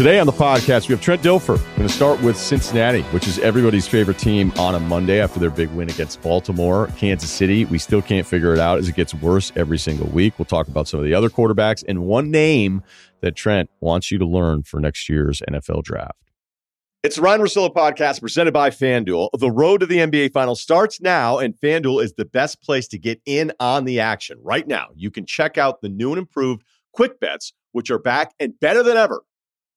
Today on the podcast, we have Trent Dilfer. We're going to start with Cincinnati, which is everybody's favorite team on a Monday after their big win against Baltimore. Kansas City, we still can't figure it out as it gets worse every single week. We'll talk about some of the other quarterbacks and one name that Trent wants you to learn for next year's NFL draft. It's the Ryen Russillo podcast presented by FanDuel. The road to the NBA Finals starts now, and FanDuel is the best place to get in on the action. Right now, you can check out the new and improved Quick Bets, which are back and better than ever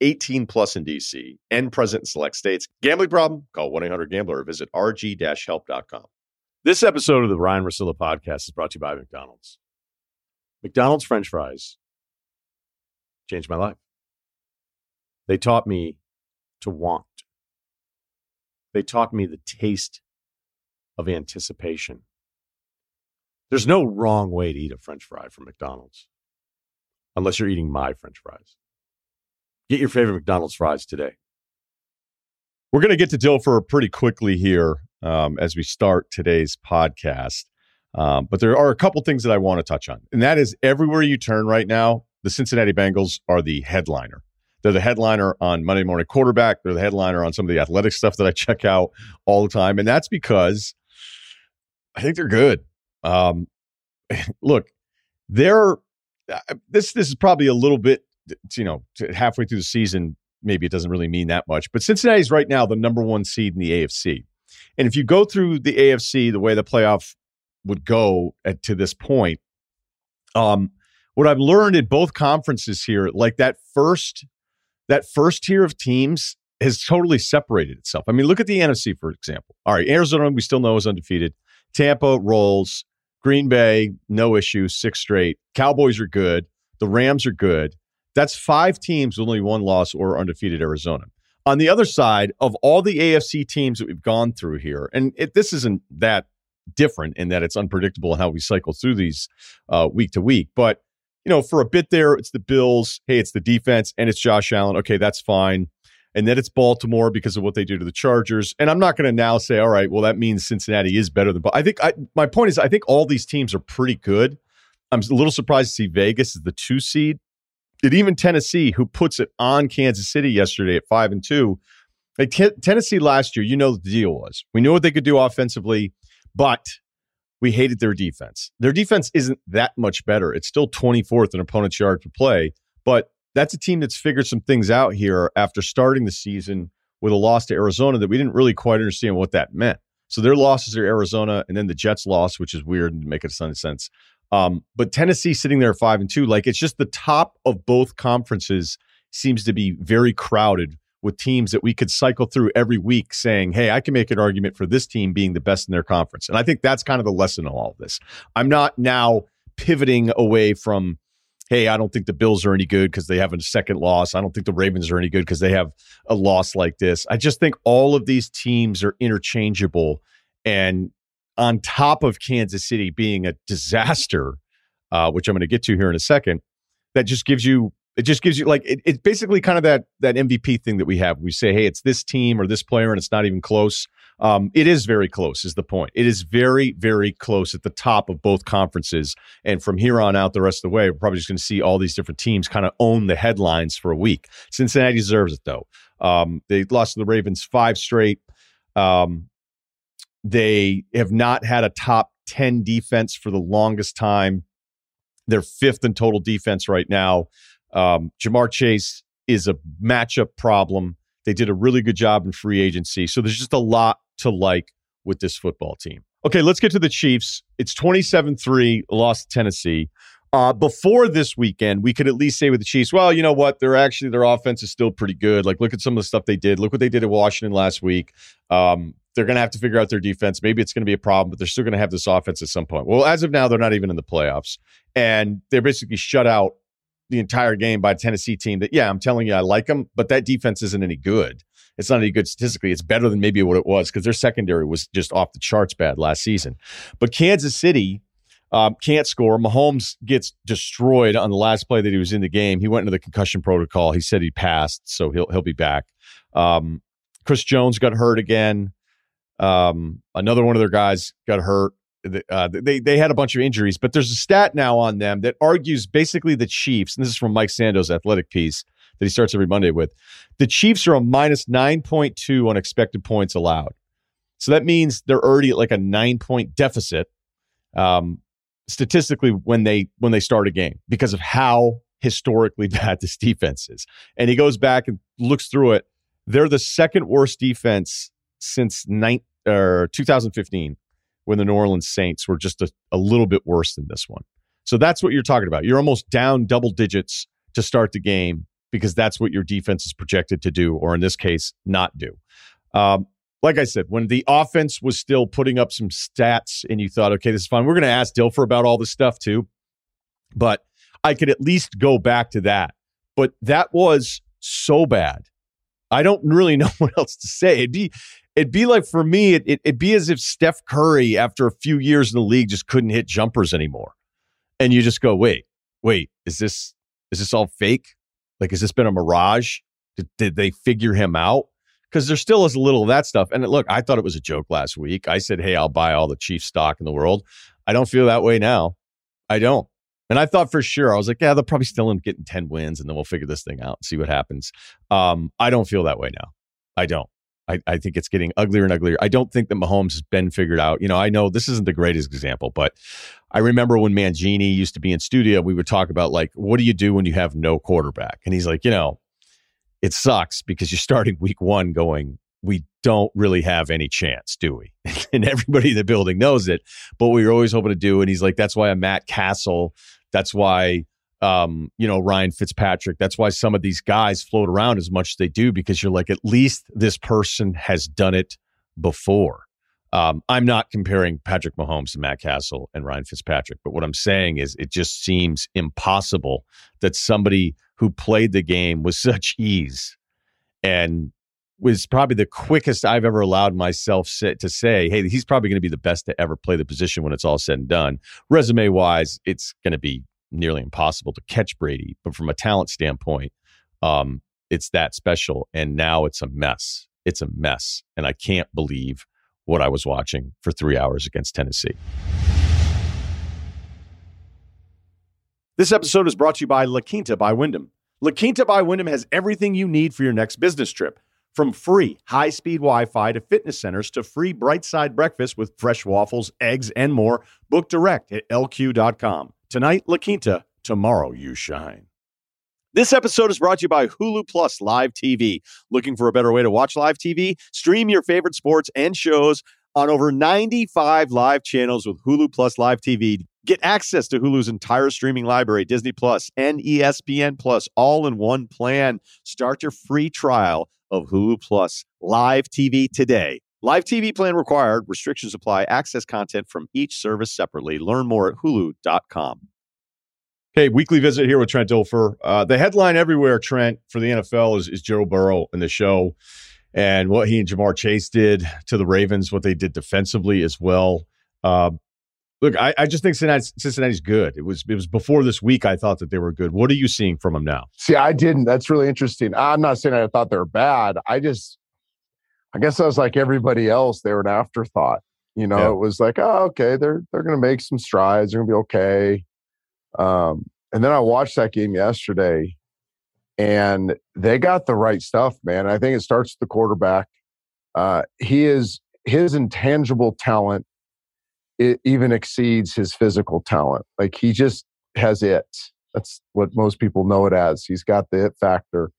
18 plus in DC and present in select states. Gambling problem? Call 1 800 Gambler or visit rg help.com. This episode of the Ryen Russillo podcast is brought to you by McDonald's. McDonald's French fries changed my life. They taught me to want, they taught me the taste of anticipation. There's no wrong way to eat a French fry from McDonald's unless you're eating my French fries. Get your favorite McDonald's fries today. We're going to get to Dilfer pretty quickly here um, as we start today's podcast. Um, but there are a couple things that I want to touch on. And that is everywhere you turn right now, the Cincinnati Bengals are the headliner. They're the headliner on Monday Morning Quarterback. They're the headliner on some of the athletic stuff that I check out all the time. And that's because I think they're good. Um, look, they're uh, this this is probably a little bit you know, halfway through the season, maybe it doesn't really mean that much. But Cincinnati is right now the number one seed in the AFC. And if you go through the AFC the way the playoff would go at, to this point, um, what I've learned in both conferences here, like that first that first tier of teams has totally separated itself. I mean, look at the NFC for example. All right, Arizona we still know is undefeated. Tampa rolls. Green Bay, no issue, six straight. Cowboys are good. The Rams are good. That's five teams with only one loss or undefeated Arizona. On the other side of all the AFC teams that we've gone through here, and it, this isn't that different in that it's unpredictable how we cycle through these uh, week to week, but you know, for a bit there, it's the Bills. Hey, it's the defense, and it's Josh Allen. Okay, that's fine. And then it's Baltimore because of what they do to the Chargers. And I'm not going to now say, all right, well, that means Cincinnati is better than. But I think I, my point is, I think all these teams are pretty good. I'm a little surprised to see Vegas as the two seed and even Tennessee, who puts it on Kansas City yesterday at five and two, like t- Tennessee last year, you know the deal was. We knew what they could do offensively, but we hated their defense. Their defense isn't that much better. It's still 24th in opponent's yard per play, but that's a team that's figured some things out here after starting the season with a loss to Arizona that we didn't really quite understand what that meant. So their losses are Arizona and then the Jets loss, which is weird and make a ton of sense. Um, but Tennessee sitting there five and two, like it's just the top of both conferences seems to be very crowded with teams that we could cycle through every week saying, hey, I can make an argument for this team being the best in their conference. And I think that's kind of the lesson of all of this. I'm not now pivoting away from, hey, I don't think the Bills are any good because they have a second loss. I don't think the Ravens are any good because they have a loss like this. I just think all of these teams are interchangeable. And on top of Kansas City being a disaster, uh, which I'm going to get to here in a second, that just gives you it just gives you like it, it's basically kind of that that MVP thing that we have. We say, hey, it's this team or this player, and it's not even close. Um, it is very close, is the point. It is very, very close at the top of both conferences. And from here on out, the rest of the way, we're probably just going to see all these different teams kind of own the headlines for a week. Cincinnati deserves it, though. Um, they lost to the Ravens five straight. Um, they have not had a top 10 defense for the longest time. They're fifth in total defense right now. Um, Ja'Marr Chase is a matchup problem. They did a really good job in free agency. So there's just a lot to like with this football team. Okay, let's get to the Chiefs. It's 27 3, lost to Tennessee. Uh, before this weekend, we could at least say with the Chiefs, well, you know what? They're actually, their offense is still pretty good. Like, look at some of the stuff they did. Look what they did at Washington last week. Um, they're going to have to figure out their defense. Maybe it's going to be a problem, but they're still going to have this offense at some point. Well, as of now, they're not even in the playoffs, and they're basically shut out the entire game by a Tennessee team that, yeah, I'm telling you, I like them, but that defense isn't any good. It's not any good statistically. It's better than maybe what it was because their secondary was just off the charts bad last season. But Kansas City um, can't score. Mahomes gets destroyed on the last play that he was in the game. He went into the concussion protocol. He said he passed, so he'll he'll be back. Um, Chris Jones got hurt again. Um, another one of their guys got hurt. Uh, they they had a bunch of injuries, but there's a stat now on them that argues basically the Chiefs. And this is from Mike Sando's athletic piece that he starts every Monday with. The Chiefs are a minus 9.2 on expected points allowed. So that means they're already at like a nine point deficit um, statistically when they when they start a game because of how historically bad this defense is. And he goes back and looks through it. They're the second worst defense since nine, or 2015 when the New Orleans Saints were just a, a little bit worse than this one. So that's what you're talking about. You're almost down double digits to start the game because that's what your defense is projected to do, or in this case, not do. Um, like I said, when the offense was still putting up some stats and you thought, okay, this is fine, we're going to ask Dilfer about all this stuff too. But I could at least go back to that. But that was so bad. I don't really know what else to say. It'd be, it'd be like for me, it, it, it'd be as if Steph Curry, after a few years in the league, just couldn't hit jumpers anymore. And you just go, wait, wait, is this, is this all fake? Like, has this been a mirage? Did, did they figure him out? Because there still is a little of that stuff. And look, I thought it was a joke last week. I said, hey, I'll buy all the chief stock in the world. I don't feel that way now. I don't. And I thought for sure, I was like, yeah, they'll probably still end up getting 10 wins and then we'll figure this thing out and see what happens. Um, I don't feel that way now. I don't. I, I think it's getting uglier and uglier. I don't think that Mahomes has been figured out. You know, I know this isn't the greatest example, but I remember when Mangini used to be in studio, we would talk about like, what do you do when you have no quarterback? And he's like, you know, it sucks because you're starting week one going, we don't really have any chance, do we? and everybody in the building knows it, but we are always hoping to do. And he's like, that's why I'm Matt Cassel. That's why um, you know, Ryan Fitzpatrick. That's why some of these guys float around as much as they do because you're like, at least this person has done it before. Um, I'm not comparing Patrick Mahomes to Matt Cassel and Ryan Fitzpatrick, but what I'm saying is it just seems impossible that somebody who played the game with such ease and was probably the quickest I've ever allowed myself to say, hey, he's probably going to be the best to ever play the position when it's all said and done. Resume wise, it's going to be nearly impossible to catch Brady, but from a talent standpoint, um, it's that special. And now it's a mess. It's a mess. And I can't believe what I was watching for three hours against Tennessee. This episode is brought to you by La Quinta by Wyndham. La Quinta by Wyndham has everything you need for your next business trip. From free high speed Wi Fi to fitness centers to free bright side breakfast with fresh waffles, eggs, and more, book direct at lq.com. Tonight, La Quinta. Tomorrow, you shine. This episode is brought to you by Hulu Plus Live TV. Looking for a better way to watch live TV? Stream your favorite sports and shows on over 95 live channels with Hulu Plus Live TV. Get access to Hulu's entire streaming library, Disney Plus and ESPN Plus, all in one plan. Start your free trial of Hulu Plus Live TV today Live TV plan required. Restrictions apply. Access content from each service separately. Learn more at hulu.com. Okay, weekly visit here with Trent Dilfer. Uh, the headline everywhere, Trent, for the NFL is, is Joe Burrow in the show and what he and Ja'Marr Chase did to the Ravens, what they did defensively as well. Uh, look, I, I, just think Cincinnati's, Cincinnati's good. It was it was before this week I thought that they were good. What are you seeing from them now? See, I didn't. That's really interesting. I'm not saying I thought they were bad. I just I guess I was like everybody else. They were an afterthought. You know, yeah. it was like, oh, okay, they're they're going to make some strides. They're going to be okay. Um, and then I watched that game yesterday, and they got the right stuff, man. I think it starts with the quarterback. Uh, he is his intangible talent. It even exceeds his physical talent. Like he just has it. That's what most people know it as. He's got the it factor.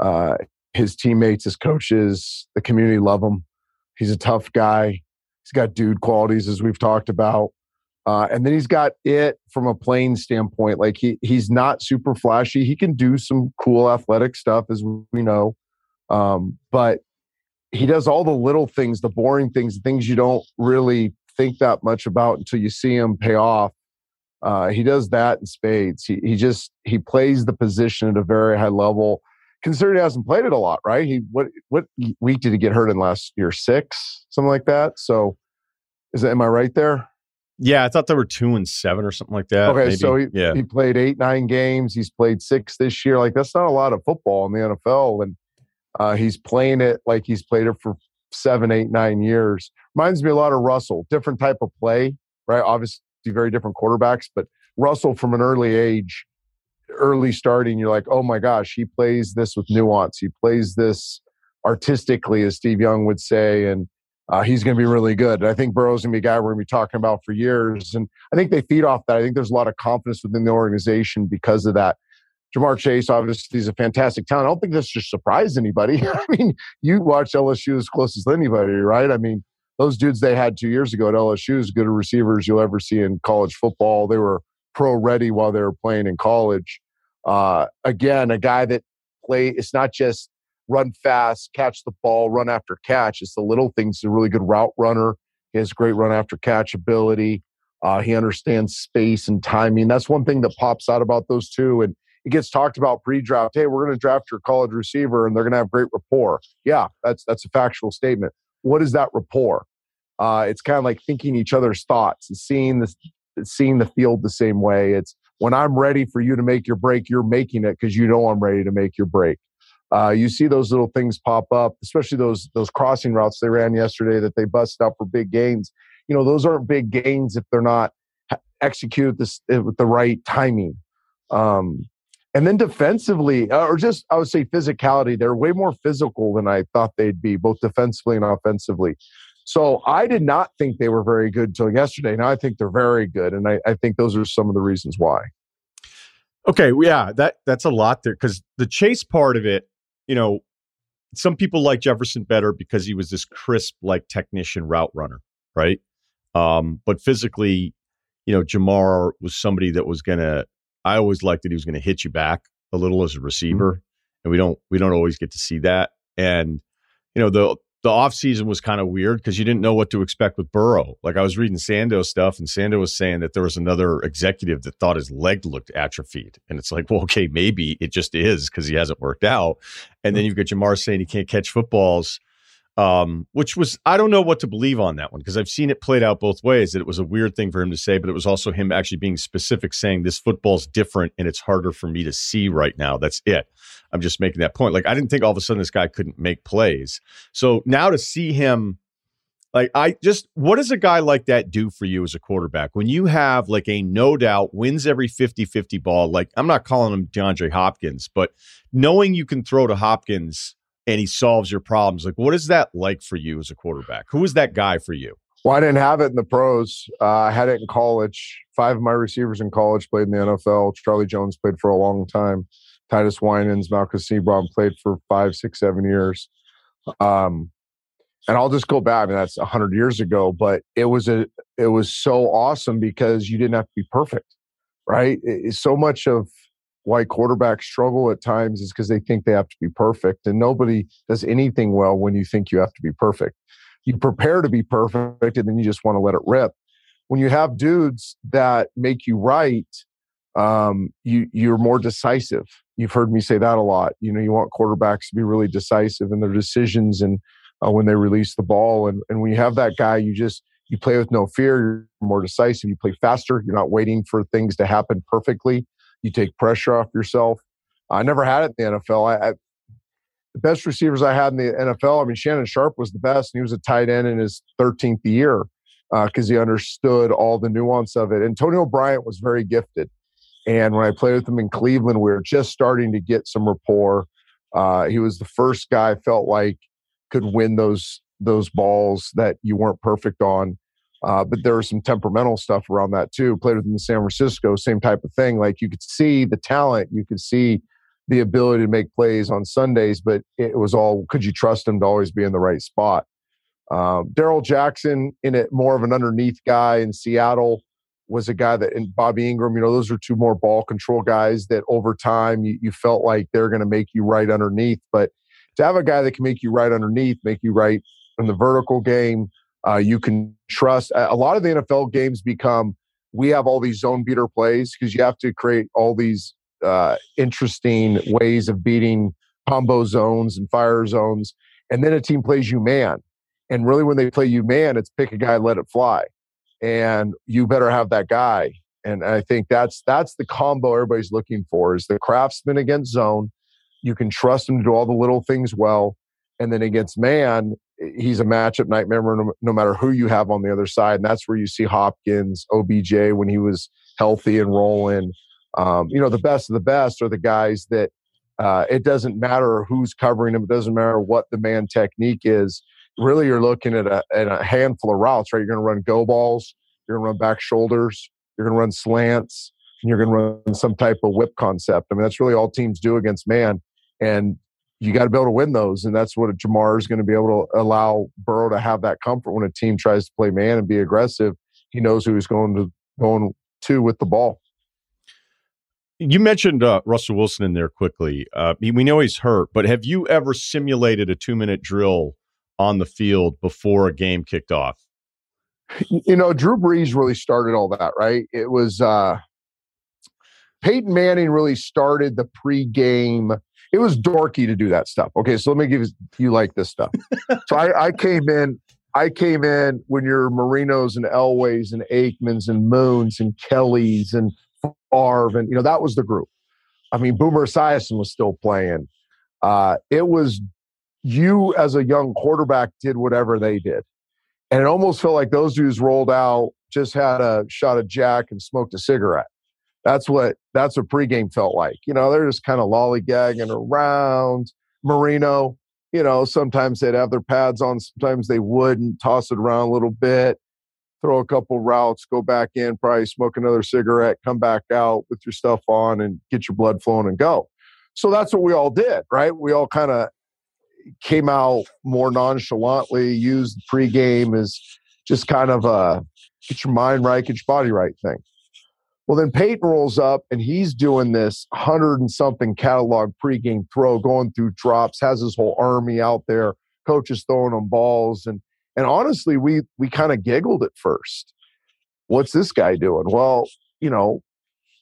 Uh, his teammates, his coaches, the community love him. He's a tough guy. He's got dude qualities, as we've talked about. Uh, and then he's got it from a playing standpoint. Like he he's not super flashy. He can do some cool athletic stuff, as we know. Um, but he does all the little things, the boring things, the things you don't really think that much about until you see him pay off. Uh, he does that in spades. He he just he plays the position at a very high level. Considering he hasn't played it a lot, right? He what what week did he get hurt in last year? Six, something like that. So, is that am I right there? Yeah, I thought there were two and seven or something like that. Okay, maybe. so he, yeah. he played eight, nine games. He's played six this year. Like that's not a lot of football in the NFL, and uh, he's playing it like he's played it for seven, eight, nine years. Reminds me a lot of Russell. Different type of play, right? Obviously, very different quarterbacks, but Russell from an early age, early starting, you're like, oh my gosh, he plays this with nuance. He plays this artistically, as Steve Young would say, and uh, he's going to be really good. And I think Burrow's going to be a guy we're going to be talking about for years. And I think they feed off that. I think there's a lot of confidence within the organization because of that. Ja'Marr Chase, obviously, is a fantastic talent. I don't think this should surprise anybody. I mean, you watch LSU as close as anybody, right? I mean, those dudes they had two years ago at LSU as good receivers you'll ever see in college football. They were pro ready while they were playing in college. Uh, again, a guy that play. It's not just run fast, catch the ball, run after catch. It's the little things. He's a really good route runner. He has great run after catch ability. Uh, he understands space and timing. That's one thing that pops out about those two. And it gets talked about pre-draft. Hey, we're going to draft your college receiver, and they're going to have great rapport. Yeah, that's that's a factual statement. What is that rapport? Uh, it's kind of like thinking each other's thoughts and seeing this, seeing the field the same way. It's when I'm ready for you to make your break, you're making it because you know I'm ready to make your break. Uh, you see those little things pop up, especially those those crossing routes they ran yesterday that they busted out for big gains. You know, those aren't big gains if they're not executed this eh, with the right timing. Um, and then defensively, uh, or just I would say physicality, they're way more physical than I thought they'd be, both defensively and offensively. So I did not think they were very good until yesterday. Now I think they're very good, and I, I think those are some of the reasons why. Okay, yeah, that that's a lot there because the chase part of it, you know, some people like Jefferson better because he was this crisp, like technician route runner, right? Um, but physically, you know, Ja'Marr was somebody that was gonna I always liked that he was going to hit you back a little as a mm-hmm. receiver, mm-hmm. and we don't we don't always get to see that. And you know the the off season was kind of weird because you didn't know what to expect with Burrow. Like I was reading Sando stuff, and Sando was saying that there was another executive that thought his leg looked atrophied, and it's like, well, okay, maybe it just is because he hasn't worked out. And then mm-hmm. you've got Ja'Marr saying he can't catch footballs um, which was I don't know what to believe on that one because I've seen it played out both ways. That it was a weird thing for him to say, but it was also him actually being specific, saying this football's different and it's harder for me to see right now. That's it. I'm just making that point. Like I didn't think all of a sudden this guy couldn't make plays. So now to see him. Like I just what does a guy like that do for you as a quarterback when you have like a no doubt wins every 50-50 ball like I'm not calling him DeAndre Hopkins but knowing you can throw to Hopkins and he solves your problems. Like, what is that like for you as a quarterback? Who is that guy for you? Well, I didn't have it in the pros. Uh, I had it in college. Five of my receivers in college played in the NFL. Charlie Jones played for a long time. Tydus Winans, Malcolm Seabron played for five, six, seven years. Um, and I'll just go back. I mean, that's hundred years ago, but it was a it was so awesome because you didn't have to be perfect, right? It, so much of why quarterbacks struggle at times is because they think they have to be perfect. And nobody does anything well when you think you have to be perfect. You prepare to be perfect and then you just want to let it rip. When you have dudes that make you right, um, you you're more decisive. You've heard me say that a lot. You know, you want quarterbacks to be really decisive in their decisions and uh, when they release the ball. And and when you have that guy, you just you play with no fear. You're more decisive. You play faster. You're not waiting for things to happen perfectly. You take pressure off yourself. I never had it in the NFL. I, I, the best receivers I had in the NFL. I mean, Shannon Sharpe was the best, and he was a tight end in his 13th year because uh, he understood all the nuance of it. Antonio Bryant was very gifted, and when I played with him in Cleveland, we were just starting to get some rapport. Uh, he was the first guy I felt like could win those those balls that you weren't perfect on. Uh, but there was some temperamental stuff around that too. Played with him San Francisco, same type of thing. Like you could see the talent, you could see the ability to make plays on Sundays, but it was all could you trust him to always be in the right spot? Um, Darrell Jackson, in it more of an underneath guy in Seattle, was a guy that, and Bobby Engram, you know, those are two more ball control guys that over time you, you felt like they're going to make you right underneath. But to have a guy that can make you right underneath, make you right in the vertical game, uh, you can trust. A lot of the NFL games become we have all these zone beater plays because you have to create all these uh, interesting ways of beating combo zones and fire zones. And then a team plays you man. And really, when they play you man, it's pick a guy, let it fly. And you better have that guy. And I think that's that's the combo everybody's looking for is the craftsman against zone. You can trust him to do all the little things well. And then against man, he's a matchup nightmare no, no matter who you have on the other side. And that's where you see Hopkins, OBJ when he was healthy and rolling. Um, you know, the best of the best are the guys that uh, it doesn't matter who's covering him. It doesn't matter what the man technique is. Really, you're looking at a, at a handful of routes, right? You're going to run go balls. You're going to run back shoulders. You're going to run slants. And you're going to run some type of whip concept. I mean, that's really all teams do against man. And you got to be able to win those. And that's what Ja'Marr is going to be able to allow Burrow to have that comfort when a team tries to play man and be aggressive. He knows who he's going to going to with the ball. You mentioned uh, Russell Wilson in there quickly. Uh, we know he's hurt, but have you ever simulated a two minute drill on the field before a game kicked off? You know, Drew Brees really started all that, right? It was uh, Peyton Manning really started the pregame. It was dorky to do that stuff. Okay, so let me give you like this stuff. so I, I came in. I came in when you're Marinos and Elways and Aikmans and Moons and Kellys and Favre, and you know that was the group. I mean, Boomer Esiason was still playing. Uh, it was you as a young quarterback did whatever they did, and it almost felt like those dudes rolled out, just had a shot of Jack and smoked a cigarette. That's what that's what pregame felt like. You know, they're just kind of lollygagging around. Marino, you know, sometimes they'd have their pads on, sometimes they wouldn't, toss it around a little bit throw a couple routes, go back in, probably smoke another cigarette, come back out with your stuff on and get your blood flowing and go. So that's what we all did, right? We all kind of came out more nonchalantly, used pregame as just kind of a get your mind right, get your body right thing. Well, then Peyton rolls up and he's doing this hundred and something catalog pregame throw, going through drops, has his whole army out there. Coaches throwing them balls, and and honestly, we we kind of giggled at first. What's this guy doing? Well, you know,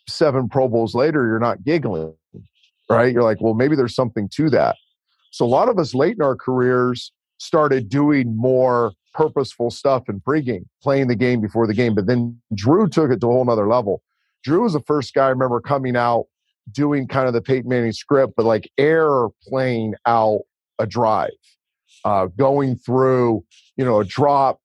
seven Pro Bowls later, you're not giggling, right? You're like, well, maybe there's something to that. So a lot of us late in our careers started doing more purposeful stuff in pregame, playing the game before the game. But then Drew took it to a whole nother level. Drew was the first guy I remember coming out doing kind of the Peyton Manning script, but like air playing out a drive, uh, going through you know, a drop.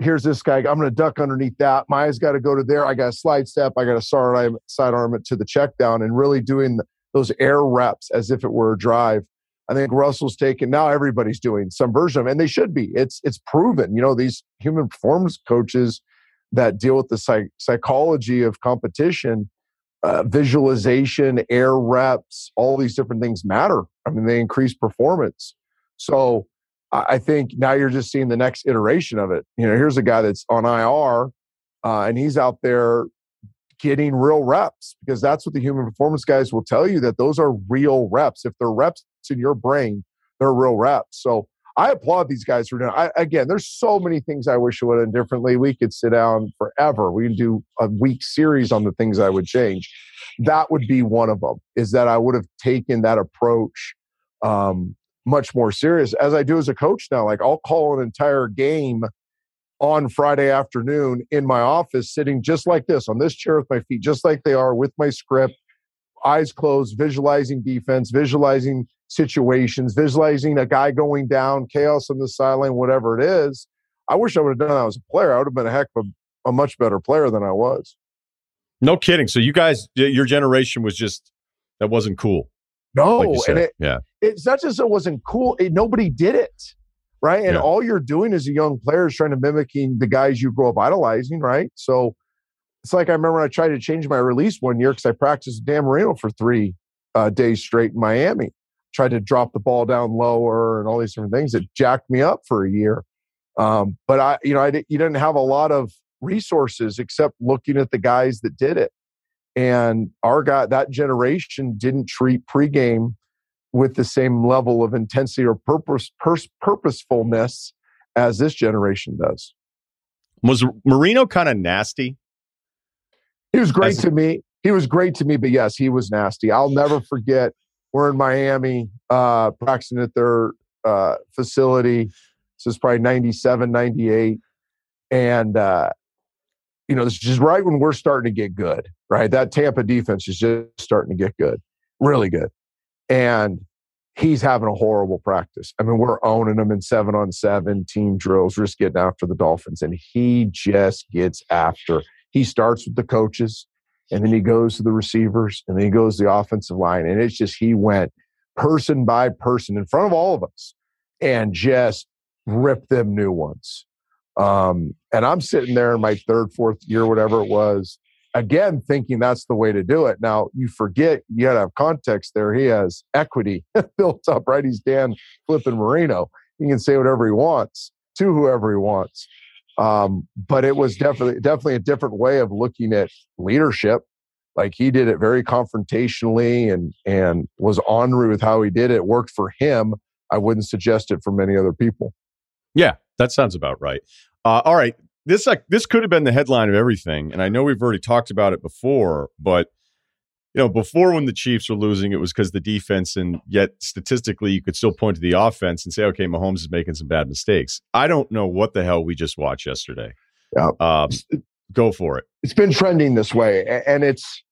Here's this guy. I'm going to duck underneath that. My eyes got to go to there. I got a slide step. I got a side arm it to the check down and really doing those air reps as if it were a drive. I think Russell's taken now everybody's doing some version of it, and they should be. It's it's proven. You know, these human performance coaches that deal with the psych- psychology of competition, uh, visualization, air reps, all these different things matter. I mean, they increase performance. So I think now you're just seeing the next iteration of it. You know, here's a guy that's on IR, uh, and he's out there getting real reps because that's what the human performance guys will tell you that those are real reps. If they're reps in your brain, they're real reps. So I applaud these guys for doing. I, again, there's so many things I wish I would have done differently. We could sit down forever. We can do a week series on the things I would change. That would be one of them. Is that I would have taken that approach um, much more serious as I do as a coach now. Like I'll call an entire game on Friday afternoon in my office, sitting just like this on this chair with my feet, just like they are with my script, eyes closed, visualizing defense, visualizing situations, visualizing a guy going down, chaos on the sideline, whatever it is. I wish I would have done that as a player. I would have been a heck of a, a much better player than I was. No kidding. So you guys, your generation was just that wasn't cool. No, like and it, yeah, it's not just it wasn't cool. It, nobody did it, right? And yeah. all you're doing as a young player is trying to mimicking the guys you grow up idolizing, right? So it's like I remember I tried to change my release one year because I practiced Dan Marino for three uh, days straight in Miami. Tried to drop the ball down lower and all these different things that jacked me up for a year. Um, but I, you know, I you didn't have a lot of resources except looking at the guys that did it. And our guy, that generation didn't treat pregame with the same level of intensity or purpose, pers- purposefulness as this generation does. Was Marino kind of nasty? he was great to me. He was great to me, but yes, he was nasty. I'll never forget. We're in Miami, uh, practicing at their uh, facility. This is probably 97, 98. And, uh, you know, this is just right when we're starting to get good, right? That Tampa defense is just starting to get good, really good. And he's having a horrible practice. I mean, we're owning him in seven on seven team drills. We're just getting after the Dolphins, and he just gets after. He starts with the coaches, and then he goes to the receivers, and then he goes to the offensive line, and it's just he went person by person in front of all of us, and just ripped them new ones. Um, and I'm sitting there in my third, fourth year, whatever it was, again thinking that's the way to do it. Now you forget you got to have context there. He has equity built up, right? He's Dan Flippin Marino. He can say whatever he wants to whoever he wants. Um, but it was definitely definitely a different way of looking at leadership. Like he did it very confrontationally and and was ornery with how he did it. it worked for him. I wouldn't suggest it for many other people. Yeah, that sounds about right. Uh, all right, this like this could have been the headline of everything, and I know we've already talked about it before, but you know, before when the Chiefs were losing, it was because the defense, and yet statistically, you could still point to the offense and say, okay, Mahomes is making some bad mistakes. I don't know what the hell we just watched yesterday. Yeah. Um, go for it. It's been trending this way, and it's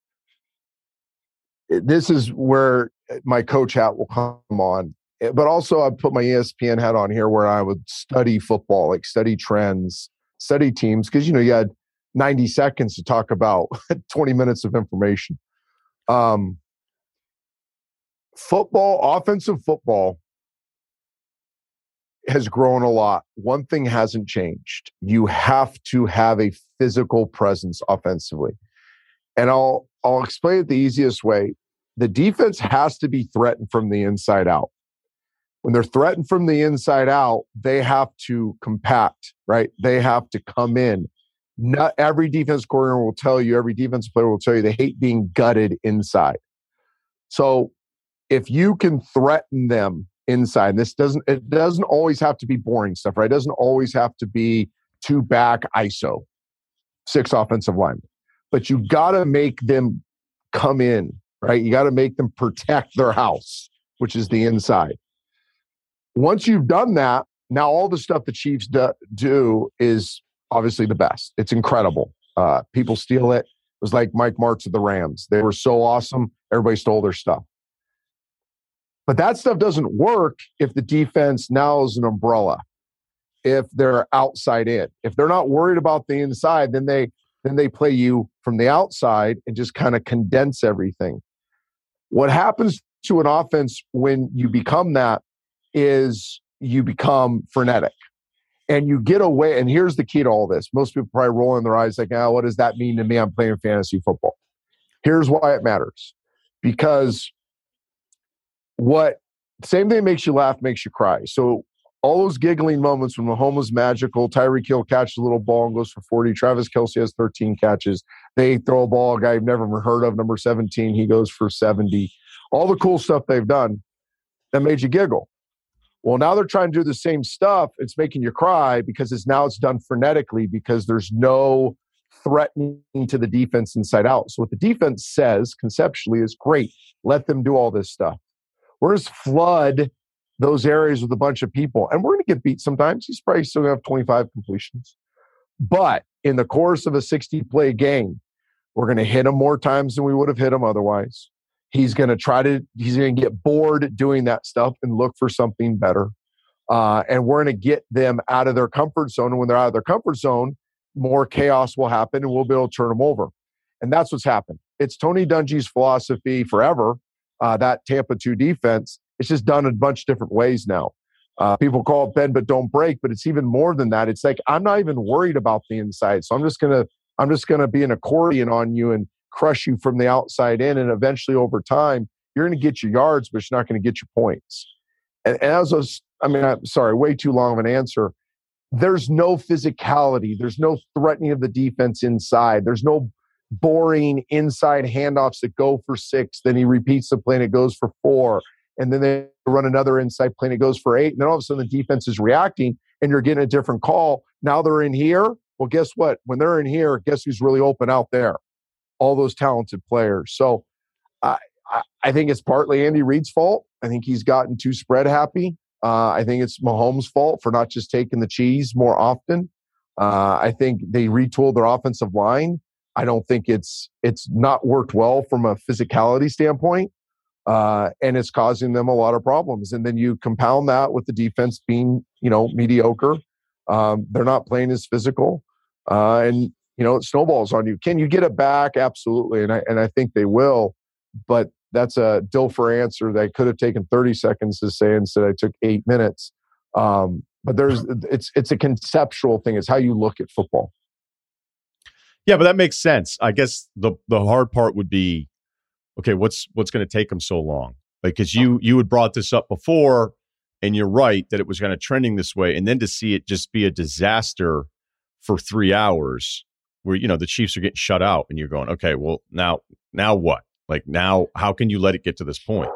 this is where my coach hat will come on. But also, I put my ESPN hat on here where I would study football, like study trends, study teams because you know you had 90 seconds to talk about 20 minutes of information. Um, football, offensive football has grown a lot. One thing hasn't changed. You have to have a physical presence offensively. And I'll I'll explain it the easiest way. The defense has to be threatened from the inside out when they're threatened from the inside out, they have to compact, right? They have to come in. Not every defense coordinator will tell you, every defense player will tell you they hate being gutted inside. So if you can threaten them inside, this doesn't it doesn't always have to be boring stuff, right? It doesn't always have to be two back ISO, six offensive linemen. But you gotta make them come in, right? You gotta make them protect their house, which is the inside once you've done that, now all the stuff the Chiefs do, do is obviously the best. It's incredible. Uh, people steal it. It was like Mike Martz of the Rams. They were so awesome. Everybody stole their stuff. But that stuff doesn't work if the defense now is an umbrella. If they're outside in, if they're not worried about the inside, then they then they play you from the outside and just kind of condense everything. What happens to an offense when you become that is you become frenetic and you get away. And here's the key to all this most people probably rolling their eyes like, oh, what does that mean to me? I'm playing fantasy football. Here's why it matters because what same thing makes you laugh makes you cry. So all those giggling moments when Mahomes magical, Tyreek Hill catches a little ball and goes for 40. Travis Kelce has 13 catches. They throw a ball, a guy I've never heard of, number 17, he goes for 70. All the cool stuff they've done that made you giggle. Well, now they're trying to do the same stuff. It's making you cry because it's now it's done frenetically because there's no threatening to the defense inside out. So what the defense says conceptually is great. Let them do all this stuff. We're just flood those areas with a bunch of people, and we're going to get beat sometimes. He's probably still going to have 25 completions, but in the course of a 60 play game, we're going to hit him more times than we would have hit him otherwise. He's going to try to, he's going to get bored doing that stuff and look for something better. Uh, and we're going to get them out of their comfort zone. And when they're out of their comfort zone, more chaos will happen and we'll be able to turn them over. And that's what's happened. It's Tony Dungy's philosophy forever, uh, that Tampa 2 defense. It's just done a bunch of different ways now. Uh, people call it bend but don't break, but it's even more than that. It's like I'm not even worried about the inside, so I'm just gonna I'm just gonna be an accordion on you and crush you from the outside in. And eventually, over time, you're going to get your yards, but you're not going to get your points. And, and as I was, I mean, I'm sorry, way too long of an answer. There's no physicality. There's no threatening of the defense inside. There's no boring inside handoffs that go for six. Then he repeats the play and it goes for four. And then they run another inside play and it goes for eight. And then all of a sudden the defense is reacting and you're getting a different call. Now they're in here. Well, guess what? When they're in here, guess who's really open out there? All those talented players. So I, I think it's partly Andy Reid's fault. I think he's gotten too spread happy. Uh, I think it's Mahomes' fault for not just taking the cheese more often. Uh, I think they retooled their offensive line. I don't think it's it's not worked well from a physicality standpoint, uh, and it's causing them a lot of problems. And then you compound that with the defense being you know mediocre. Um, they're not playing as physical, uh, and you know it snowballs on you. Can you get it back? Absolutely, and I and I think they will. But that's a Dilfer answer that could have taken 30 seconds to say instead I took eight minutes. Um, but there's it's it's a conceptual thing. It's how you look at football. Yeah, but that makes sense. I guess the the hard part would be, okay, what's what's going to take them so long? Like, because you you had brought this up before, and you're right that it was kind of trending this way, and then to see it just be a disaster for three hours, where you know the Chiefs are getting shut out, and you're going, okay, well now now what? Like now, how can you let it get to this point?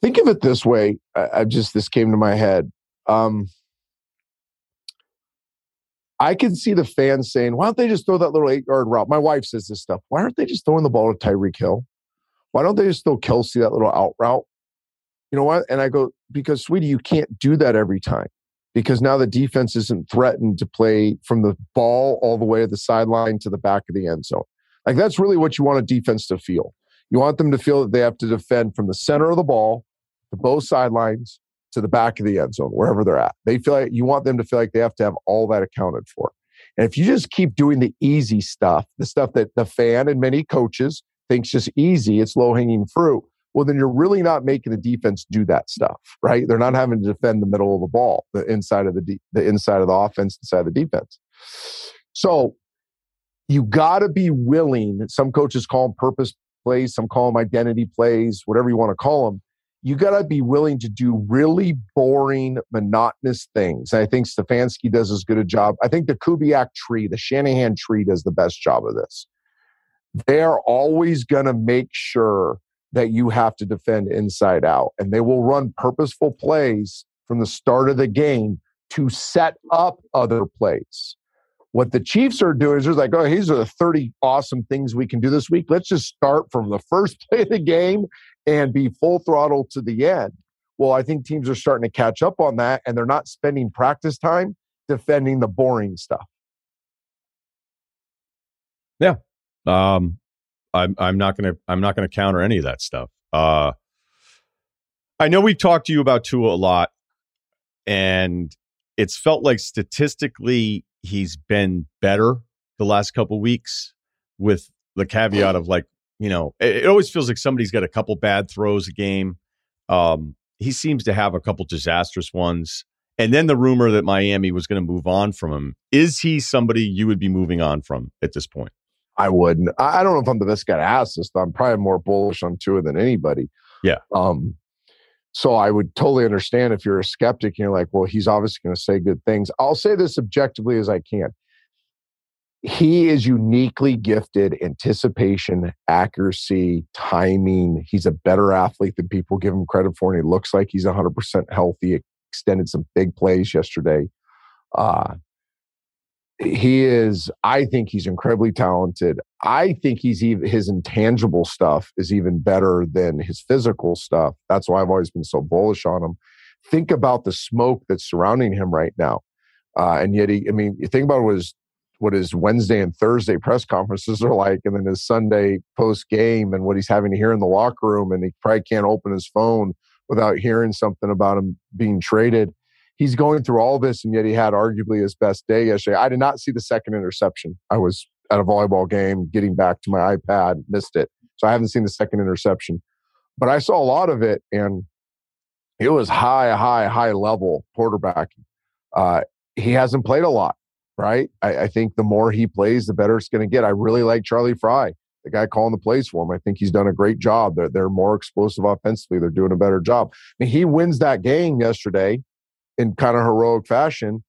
Think of it this way. I, I just this came to my head. Um, I can see the fans saying, why don't they just throw that little eight yard route? My wife says this stuff. Why aren't they just throwing the ball to Tyreek Hill? Why don't they just throw Kelce that little out route? You know what? And I go, because, sweetie, you can't do that every time because now the defense isn't threatened to play from the ball all the way to the sideline to the back of the end zone. Like that's really what you want a defense to feel. You want them to feel that they have to defend from the center of the ball to both sidelines to the back of the end zone, wherever they're at. They feel like you want them to feel like they have to have all that accounted for. And if you just keep doing the easy stuff, the stuff that the fan and many coaches thinks just easy, it's low hanging fruit. Well, then you're really not making the defense do that stuff, right? They're not having to defend the middle of the ball, the inside of the de- the inside of the offense, inside of the defense. So you got to be willing. Some coaches call them purpose plays, some call them identity plays, whatever you want to call them you got to be willing to do really boring, monotonous things. And I think Stefanski does as good a job. I think the Kubiak tree, the Shanahan tree, does the best job of this. They're always going to make sure that you have to defend inside out, and they will run purposeful plays from the start of the game to set up other plays. What the Chiefs are doing is they're like, oh, these are the 30 awesome things we can do this week. Let's just start from the first play of the game and be full throttle to the end. Well, I think teams are starting to catch up on that and they're not spending practice time defending the boring stuff. Yeah. Um I'm I'm not gonna I'm not gonna counter any of that stuff. Uh I know we've talked to you about Tua a lot, and it's felt like statistically he's been better the last couple weeks with the caveat of like you know, it, it, always feels like somebody's got a couple bad throws a game. Um, he seems to have a couple disastrous ones. And then the rumor that Miami was going to move on from him. Is he somebody you would be moving on from at this point? I wouldn't. I don't know if I'm the best guy to ask this. I'm probably more bullish on Tua than anybody. Yeah. Um, so I would totally understand if you're a skeptic and you're like, well, he's obviously going to say good things. I'll say this objectively as I can he is uniquely gifted anticipation, accuracy, timing. He's a better athlete than people give him credit for. And he looks like he's 100% healthy, extended some big plays yesterday. Uh, he is, I think he's incredibly talented. I think he's even, his intangible stuff is even better than his physical stuff. That's why I've always been so bullish on him. Think about the smoke that's surrounding him right now. Uh, and yet, he, I mean, think about what his what his Wednesday and Thursday press conferences are like, and then his Sunday post game and what he's having to hear in the locker room, and he probably can't open his phone without hearing something about him being traded. He's going through all this, and yet he had arguably his best day yesterday. I did not see the second interception. I was at a volleyball game, getting back to my iPad, missed it, so I haven't seen the second interception. But I saw a lot of it, and it was high, high, high level quarterbacking. Uh, he hasn't played a lot right? I, I, think the more he plays, the better it's going to get. I really like Charlie Frye the guy calling the plays for him. I think he's done a great job. They're, they're more explosive offensively. They're doing a better job. I mean, he wins that game yesterday in kind of heroic fashion,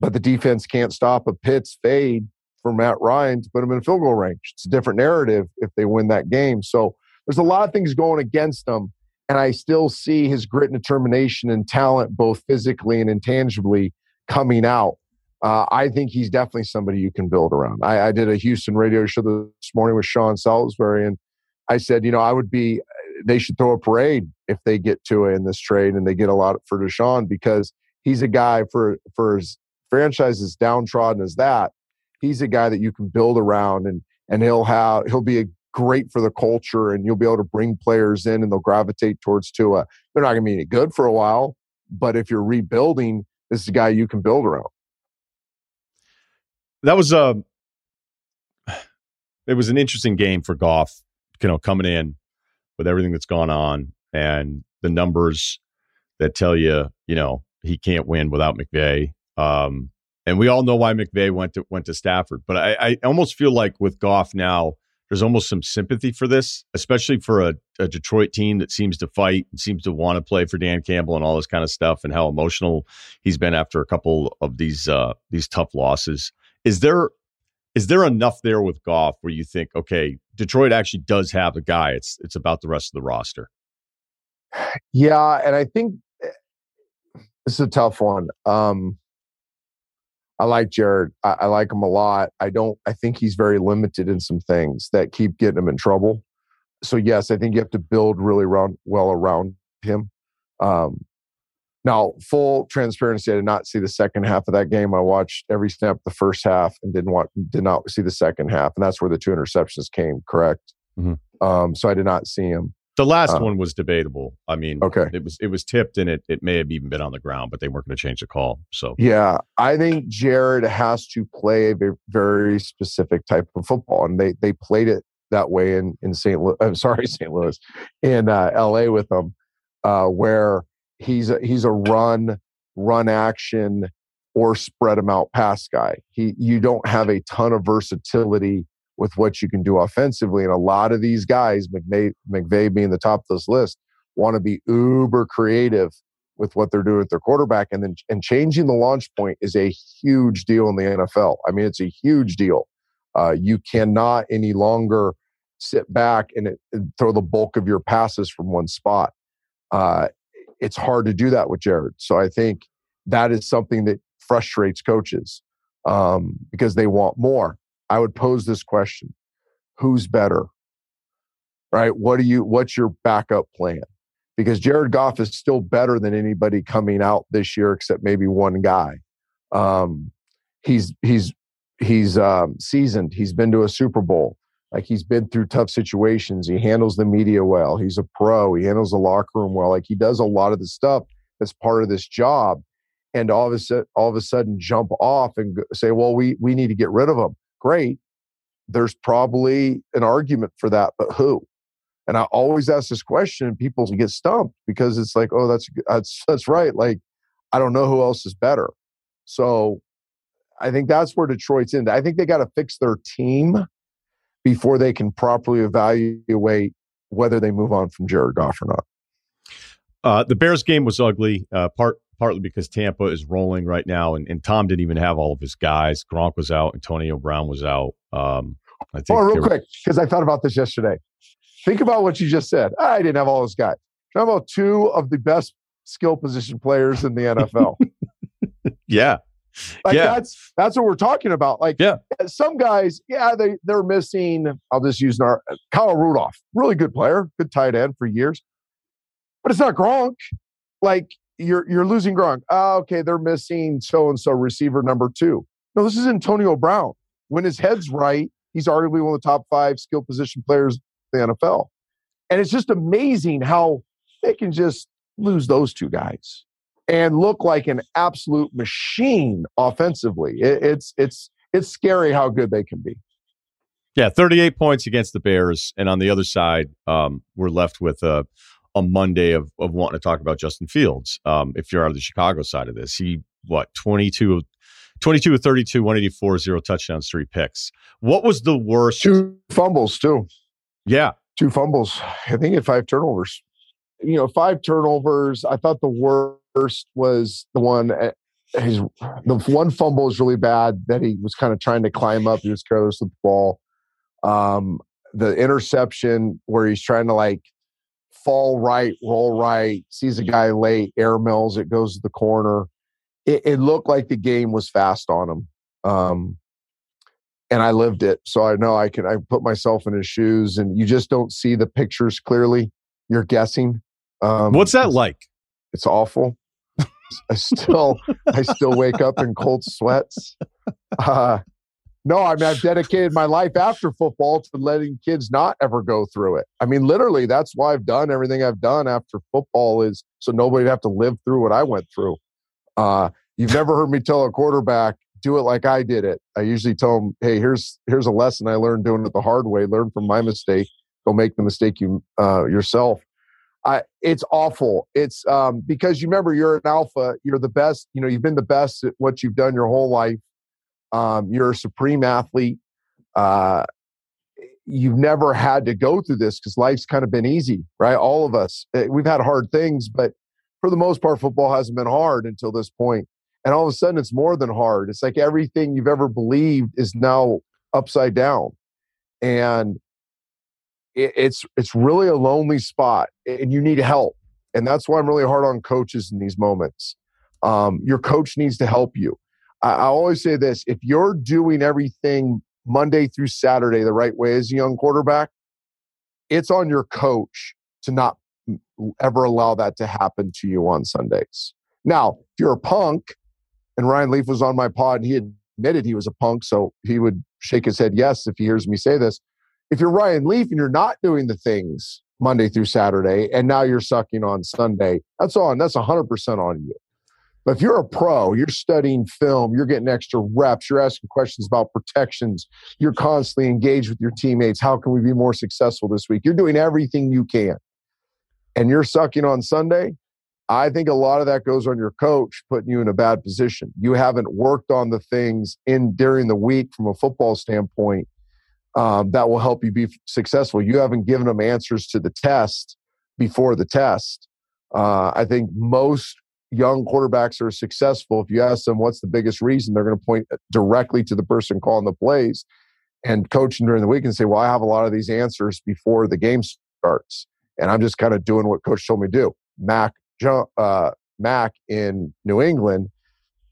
but the defense can't stop a Pitts fade for Matt Ryan to put him in field goal range. It's a different narrative if they win that game. So there's a lot of things going against them. And I still see his grit and determination and talent, both physically and intangibly, coming out Uh, I think he's definitely somebody you can build around. I, I, did a Houston radio show this morning with Sean Salisbury, and I said, you know, I would be, they should throw a parade if they get to it in this trade and they get a lot for Deshaun because he's a guy for for his franchise as downtrodden as that. He's a guy that you can build around, and and he'll have he'll be a great for the culture, and you'll be able to bring players in, and they'll gravitate towards Tua. They're not going to be any good for a while, but if you're rebuilding, this is a guy you can build around. That was a. Uh, it was an interesting game for Goff, you know, coming in with everything that's gone on and the numbers that tell you, you know, he can't win without McVay. Um, and we all know why McVay went to went to Stafford. But I, I almost feel like with Goff now, there's almost some sympathy for this, especially for a, a, Detroit team that seems to fight and seems to want to play for Dan Campbell and all this kind of stuff, and how emotional he's been after a couple of these uh, these tough losses. Is there is there enough there with Goff where you think, okay, Detroit actually does have a guy? It's it's about the rest of the roster. Yeah, and I think eh, this is a tough one. Um, I like Jared. I, I, like him a lot. I don't. I think he's very limited in some things that keep getting him in trouble. So yes, I think you have to build really around, well around him. Um, now, full transparency, I did not see the second half of that game. I watched every snap the first half and didn't want did not see the second half, and that's where the two interceptions came. Correct. Mm-hmm. Um, so I did not see him. The last uh, one was debatable. I mean, okay, it was it was tipped and it it may have even been on the ground, but they weren't going to change the call. So yeah, I think Jared has to play a very, specific type of football, and they they played it that way in in St. Louis. I'm sorry, St. Louis, in uh, L.A. with them, uh, where he's a, he's a run run action or spread him out pass guy. He you don't have a ton of versatility with what you can do offensively. And a lot of these guys, McVay, being the top of this list, want to be uber creative with what they're doing with their quarterback. And then and changing the launch point is a huge deal in the NFL. I mean, it's a huge deal. Uh, you cannot any longer sit back and, it, and, throw the bulk of your passes from one spot. Uh, it's hard to do that with Jared. So I think that is something that frustrates coaches um, because they want more. I would pose this question Who's better? Right? What do you, what's your backup plan? Because Jared Goff is still better than anybody coming out this year, except maybe one guy. Um, he's, he's, he's um, seasoned. He's been to a Super Bowl. Like he's been through tough situations. He handles the media well. He's a pro. He handles the locker room well. Like he does a lot of the stuff that's part of this job. And all of a sudden, all of a sudden, jump off and say, "Well, we we need to get rid of him." great. There's probably an argument for that, but who? And I always ask this question, and people get stumped because it's like, oh, that's that's that's right. Like, I don't know who else is better. So, I think that's where Detroit's in. I think they got to fix their team before they can properly evaluate whether they move on from Jared Goff or not. Uh, the Bears game was ugly. Uh, part partly because Tampa is rolling right now, and, and Tom didn't even have all of his guys. Gronk was out, Antonio Brown was out. Um, I think oh, real quick, because I thought about this yesterday. Think about what you just said. I didn't have all those guys. Talk about two of the best skill position players in the NFL. yeah. Like yeah. that's that's what we're talking about. Like yeah. some guys, yeah, they they're missing. I'll just use our Kyle Rudolph, really good player, good tight end for years, but it's not Gronk. Like you're you're losing Gronk. Ah, okay, they're missing so and so receiver number two. No, this is Antonio Brown. When his head's right, he's arguably one of the top five skill position players in the NFL. And it's just amazing how they can just lose those two guys and look like an absolute machine offensively. It, it's it's it's scary how good they can be. Yeah, 38 points against the Bears, and on the other side, um, we're left with a a Monday of, of wanting to talk about Justin Fields. Um, if you're on the Chicago side of this, he, what, 22, 22 of 32, 184, zero touchdowns, three picks. What was the worst? Two fumbles, too. Yeah. Two fumbles. I think he had five turnovers. You know, five turnovers. I thought the worst was the one. Eh, his the one fumble was really bad that he was kind of trying to climb up. He was careless with the ball. Um, the interception where he's trying to like fall right, roll right, sees a guy late, air mills, it goes to the corner. it, it looked like the game was fast on him. Um, and I lived it. So I know I can, I put myself in his shoes and you just don't see the pictures clearly. You're guessing. Um, What's that like? It's awful. I still, I still wake up in cold sweats. Uh, no, I mean, I've dedicated my life after football to letting kids not ever go through it. I mean, literally, that's why I've done everything I've done after football is so nobody'd have to live through what I went through. Uh, you've never heard me tell a quarterback, do it like I did it. I usually tell them, hey, here's here's a lesson I learned doing it the hard way. Learn from my mistake. Don't make the mistake you uh, yourself. I, it's awful. It's um, because you remember you're an alpha. You're the best. You know, you've been the best at what you've done your whole life um, you're a supreme athlete. Uh, you've never had to go through this because life's kind of been easy, right? All of us, eh, we've had hard things, but for the most part, football hasn't been hard until this point. And all of a sudden, it's more than hard. It's like everything you've ever believed is now upside down, and it's it's really a lonely spot, and you need help. And that's why I'm really hard on coaches in these moments. Um, your coach needs to help you. I, I always say this if you're doing everything Monday through Saturday the right way as a young quarterback, it's on your coach to not ever allow that to happen to you on Sundays. Now, if you're a punk, and Ryan Leaf was on my pod and he admitted he was a punk, so he would shake his head yes if he hears me say this. If you're Ryan Leaf and you're not doing the things Monday through Saturday and now you're sucking on Sunday, that's on. That's 100% on you. But if you're a pro, you're studying film, you're getting extra reps, you're asking questions about protections, you're constantly engaged with your teammates. How can we be more successful this week? You're doing everything you can. And you're sucking on Sunday. I think a lot of that goes on your coach, putting you in a bad position. You haven't worked on the things in during the week from a football standpoint um, that will help you be successful. You haven't given them answers to the test before the test. Uh, I think most young quarterbacks are successful, if you ask them what's the biggest reason, they're going to point directly to the person calling the plays and coaching during the week and say, Well, I have a lot of these answers before the game starts. And I'm just kind of doing what coach told me to do. Mac, uh, Mac in New England,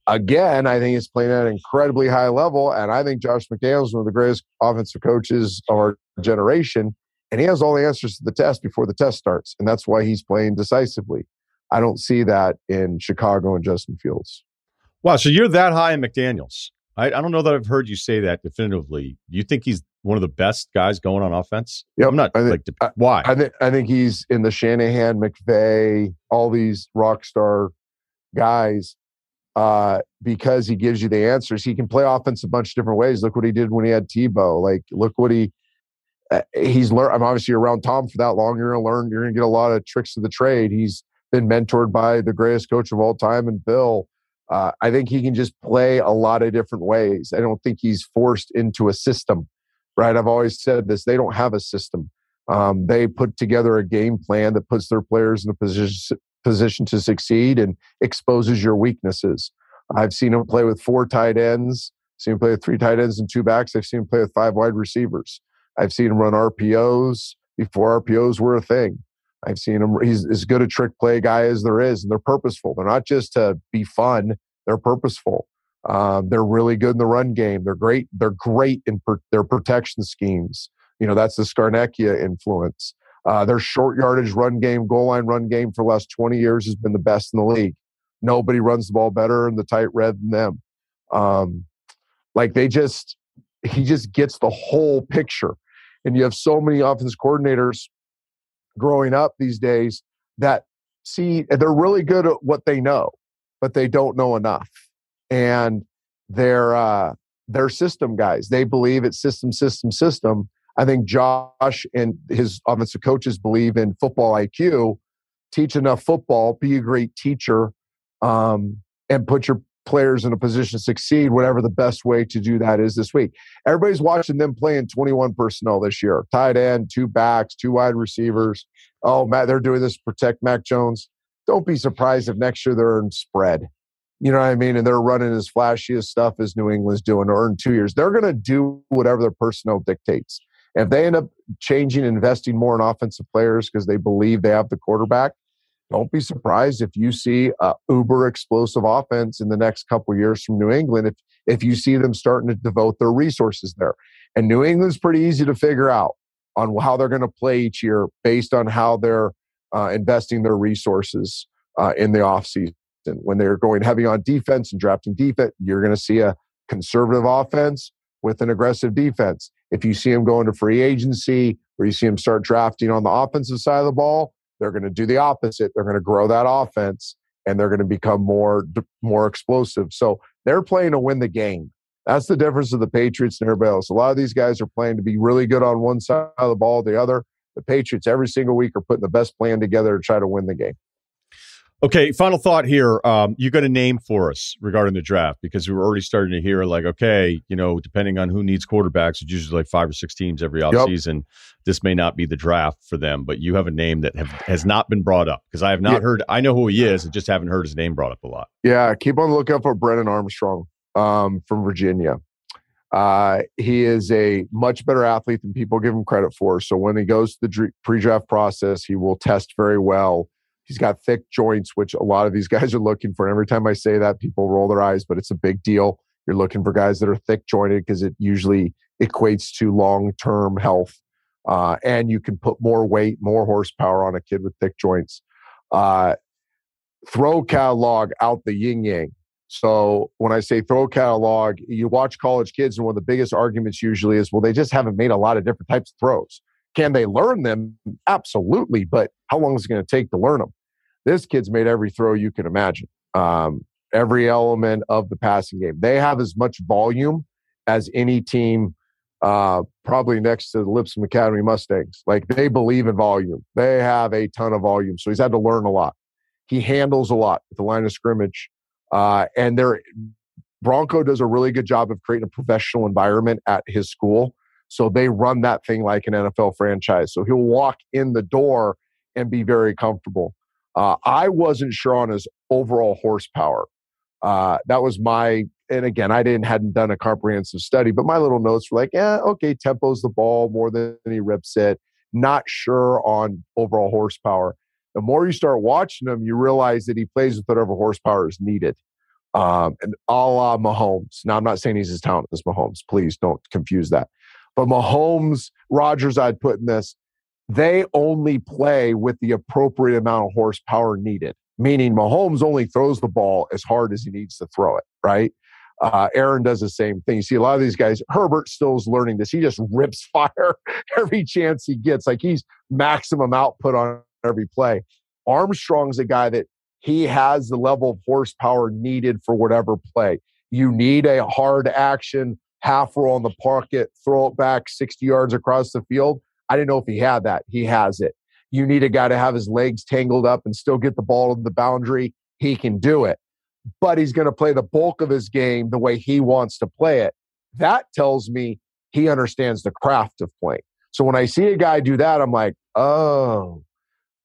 again, I think he's playing at an incredibly high level. And I think Josh McDaniels is one of the greatest offensive coaches of our generation. And he has all the answers to the test before the test starts. And that's why he's playing decisively. I don't see that in Chicago and Justin Fields. Wow. So you're that high in McDaniels. I, I don't know that I've heard you say that definitively. Do you think he's one of the best guys going on offense? Yeah, I'm not I think, like why. I think I think he's in the Shanahan, McVay, all these rock star guys uh, because he gives you the answers. He can play offense a bunch of different ways. Look what he did when he had Tebow. Like look what he uh, he's learned. I'm obviously around Tom for that long. You're gonna learn. You're gonna get a lot of tricks of the trade. He's been mentored by the greatest coach of all time and Bill. Uh, I think he can just play a lot of different ways. I don't think he's forced into a system, right? I've always said this they don't have a system. Um, they put together a game plan that puts their players in a position, position to succeed and exposes your weaknesses. I've seen him play with four tight ends, seen him play with three tight ends and two backs. I've seen him play with five wide receivers. I've seen him run RPOs before RPOs were a thing. I've seen him. He's as good a trick play guy as there is, and they're purposeful. They're not just to be fun. They're purposeful. Um, they're really good in the run game. They're great. They're great in per, their protection schemes. You know, that's the Scarnecchia influence. Uh, their short yardage run game, goal line run game for the last 20 years has been the best in the league. Nobody runs the ball better in the tight red than them. Um, like they just, he just gets the whole picture. And you have so many offense coordinators growing up these days that see they're really good at what they know, but they don't know enough. And they're uh, they're system guys. They believe it's system, system, system. I think Josh and his offensive coaches believe in football IQ. Teach enough football, be a great teacher, um, and put your players in a position to succeed, whatever the best way to do that is this week. Everybody's watching them playing 21 personnel this year tight end, two backs, two wide receivers. Oh, Matt, they're doing this to protect Mac Jones. Don't be surprised if next year they're in spread. You know what I mean? And they're running as flashy as stuff as New England's doing, or in two years. They're going to do whatever their personnel dictates. If they end up changing, investing more in offensive players because they believe they have the quarterback, don't be surprised if you see a uber explosive offense in the next couple years from New England if if you see them starting to devote their resources there. And New England's pretty easy to figure out on how they're going to play each year based on how they're uh, investing their resources uh, in the offseason. When they're going heavy on defense and drafting defense, you're going to see a conservative offense with an aggressive defense. If you see them go into free agency or you see them start drafting on the offensive side of the ball, they're going to do the opposite. They're going to grow that offense and they're going to become more more explosive. So they're playing to win the game. That's the difference of the Patriots and everybody else. A lot of these guys are playing to be really good on one side of the ball, the other. The Patriots every single week are putting the best plan together to try to win the game. Okay, final thought here. Um, you got a name for us regarding the draft because we were already starting to hear like, okay, you know, depending on who needs quarterbacks, it's usually like five or six teams every offseason. Yep. This may not be the draft for them, but you have a name that have, has not been brought up because I have not yeah. heard. I know who he is, I just haven't heard his name brought up a lot. Yeah, keep on the lookout for Brennan Armstrong um, from Virginia. Uh, he is a much better athlete than people give him credit for. So when he goes to the pre-draft process, he will test very well He's got thick joints, which a lot of these guys are looking for. And every time I say that, people roll their eyes, but it's a big deal. You're looking for guys that are thick jointed because it usually equates to long term health. Uh, and you can put more weight, more horsepower on a kid with thick joints. Uh, throw catalog out the yin yang. So when I say throw catalog, you watch college kids, and one of the biggest arguments usually is, well, they just haven't made a lot of different types of throws. Can they learn them? Absolutely. But how long is it going to take to learn them? This kid's made every throw you can imagine, um, every element of the passing game. They have as much volume as any team, uh, probably next to the Lipscomb Academy Mustangs. Like they believe in volume. They have a ton of volume. So he's had to learn a lot. He handles a lot at the line of scrimmage. Uh, and there, Bronco does a really good job of creating a professional environment at his school. So they run that thing like an NFL franchise. So he'll walk in the door and be very comfortable. Uh, I wasn't sure on his overall horsepower. Uh, that was my, and again, I didn't hadn't done a comprehensive study, but my little notes were like, yeah, okay, tempo's the ball more than he rips it. Not sure on overall horsepower. The more you start watching him, you realize that he plays with whatever horsepower is needed. Um, and a la Mahomes. Now, I'm not saying he's as talented as Mahomes. Please don't confuse that. But Mahomes, Rodgers, I'd put in this they only play with the appropriate amount of horsepower needed. Meaning, Mahomes only throws the ball as hard as he needs to throw it, right? Uh, Aaron does the same thing. You see a lot of these guys. Herbert still is learning this. He just rips fire every chance he gets. Like he's maximum output on every play. Armstrong's a guy that he has the level of horsepower needed for whatever play. You need a hard action, half roll on the pocket, throw it back 60 yards across the field. I didn't know if he had that. He has it. You need a guy to have his legs tangled up and still get the ball to the boundary. He can do it. But he's going to play the bulk of his game the way he wants to play it. That tells me he understands the craft of playing. So when I see a guy do that, I'm like, oh,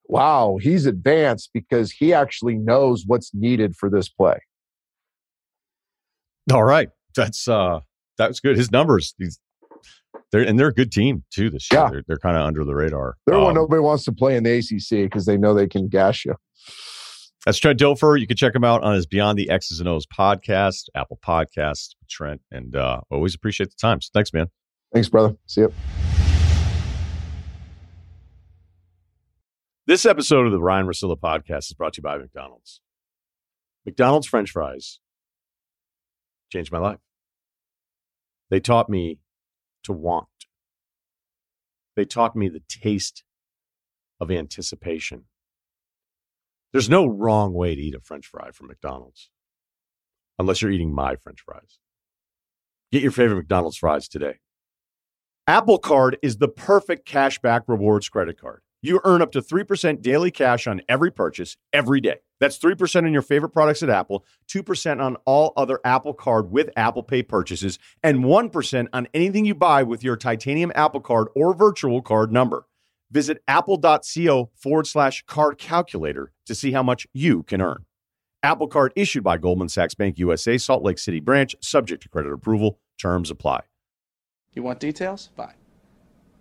wow, he's advanced because he actually knows what's needed for this play. All right. That's uh that's good. His numbers, he's they're and they're a good team too this year. Yeah. They're, they're kind of under the radar. They're um, one nobody wants to play in the ACC because they know they can gash you. That's Trent Dilfer. You can check him out on his Beyond the X's and O's podcast, Apple Podcast, Trent, and uh, always appreciate the time. So thanks, man. Thanks, brother. See you. This episode of the Ryen Russillo podcast is brought to you by McDonald's. McDonald's French fries changed my life. They taught me to want. They taught me the taste of anticipation. There's no wrong way to eat a french fry from McDonald's unless you're eating my french fries. Get your favorite McDonald's fries today. Apple Card is the perfect cashback rewards credit card. You earn up to 3% daily cash on every purchase every day. That's 3% on your favorite products at Apple, 2% on all other Apple Card with Apple Pay purchases, and 1% on anything you buy with your titanium Apple Card or virtual card number. Visit apple.co forward slash card calculator to see how much you can earn. Apple Card issued by Goldman Sachs Bank USA, Salt Lake City branch, subject to credit approval. Terms apply. You want details? Fine.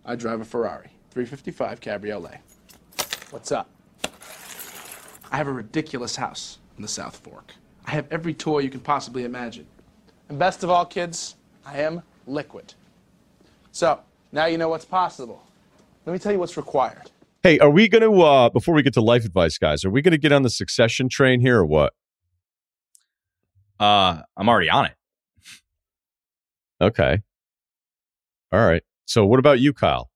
I drive a Ferrari 355 Cabriolet. What's up? I have a ridiculous house in the South Fork. I have every toy you can possibly imagine. And best of all, kids, I am liquid. So, now you know what's possible. Let me tell you what's required. Hey, are we going to, uh, before we get to life advice, guys, are we going to get on the succession train here or what? Uh, I'm already on it. Okay. All right. So, what about you, Kyle?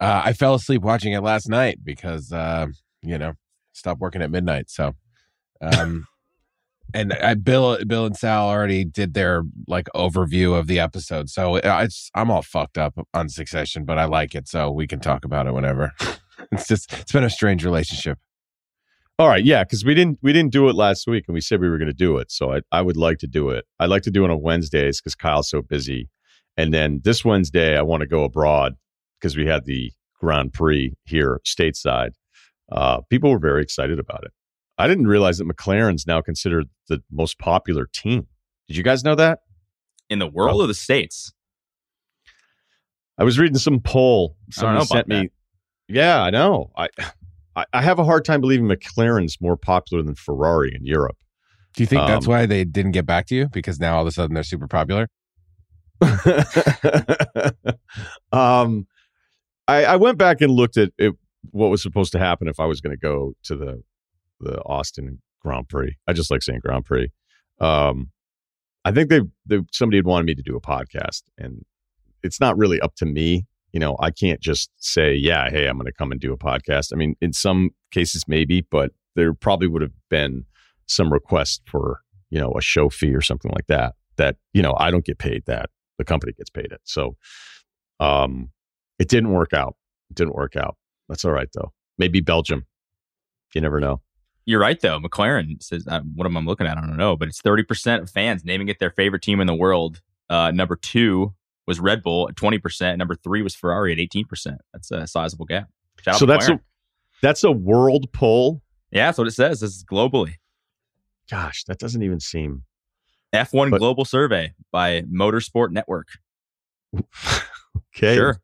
Uh, I fell asleep watching it last night because, uh, you know, stopped working at midnight. So, um, and I, Bill, Bill and Sal already did their like overview of the episode. So it's I'm all fucked up on Succession, but I like it, so we can talk about it whenever. it's just it's been a strange relationship. All right, yeah, because we didn't we didn't do it last week, and we said we were going to do it. So I I would like to do it. I'd like to do it on Wednesdays because Kyle's so busy, and then this Wednesday I want to go abroad because we had the Grand Prix here stateside. Uh, people were very excited about it. I didn't realize that McLaren's now considered the most popular team. Did you guys know that? In the world oh. of the states? I was reading some poll someone sent me. That. Yeah, I know. I, I, I have a hard time believing McLaren's more popular than Ferrari in Europe. Do you think um, that's why they didn't get back to you because now all of a sudden they're super popular? um, I, I went back and looked at it, what was supposed to happen if I was going to go to the the Austin Grand Prix. I just like saying Grand Prix. Um, I think they, they somebody had wanted me to do a podcast, and it's not really up to me. You know, I can't just say, yeah, hey, I'm going to come and do a podcast. I mean, in some cases, maybe, but there probably would have been some request for you know a show fee or something like that. That you know, I don't get paid that; the company gets paid it. So, um, it didn't work out. It didn't work out. That's all right though. Maybe Belgium. You never know. You're right, though. McLaren says, uh, what am I looking at? I don't know, but it's 30% of fans naming it their favorite team in the world. Uh, number two was Red Bull at 20%. Number three was Ferrari at 18%. That's a sizable gap. so that's a, that's a world poll? Yeah, that's what it says. This is globally. Gosh, that doesn't even seem. F1 but... Global Survey by Motorsport Network. okay. Sure.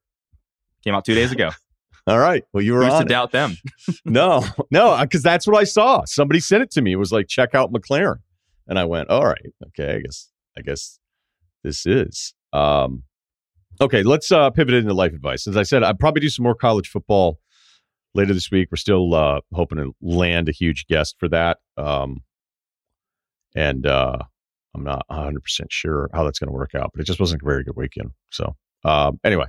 Came out two days ago. All right. Well, you were Who's on to it. doubt them? no, no, because that's what I saw. Somebody sent it to me. It was like, check out McLaren, and I went, all right, okay. I guess, I guess this is. Um, okay, let's uh, pivot into life advice. As I said, I'd probably do some more college football later this week. We're still uh, hoping to land a huge guest for that, um, and uh, I'm not 100 percent sure how that's going to work out. But it just wasn't a very good weekend. So um, anyway,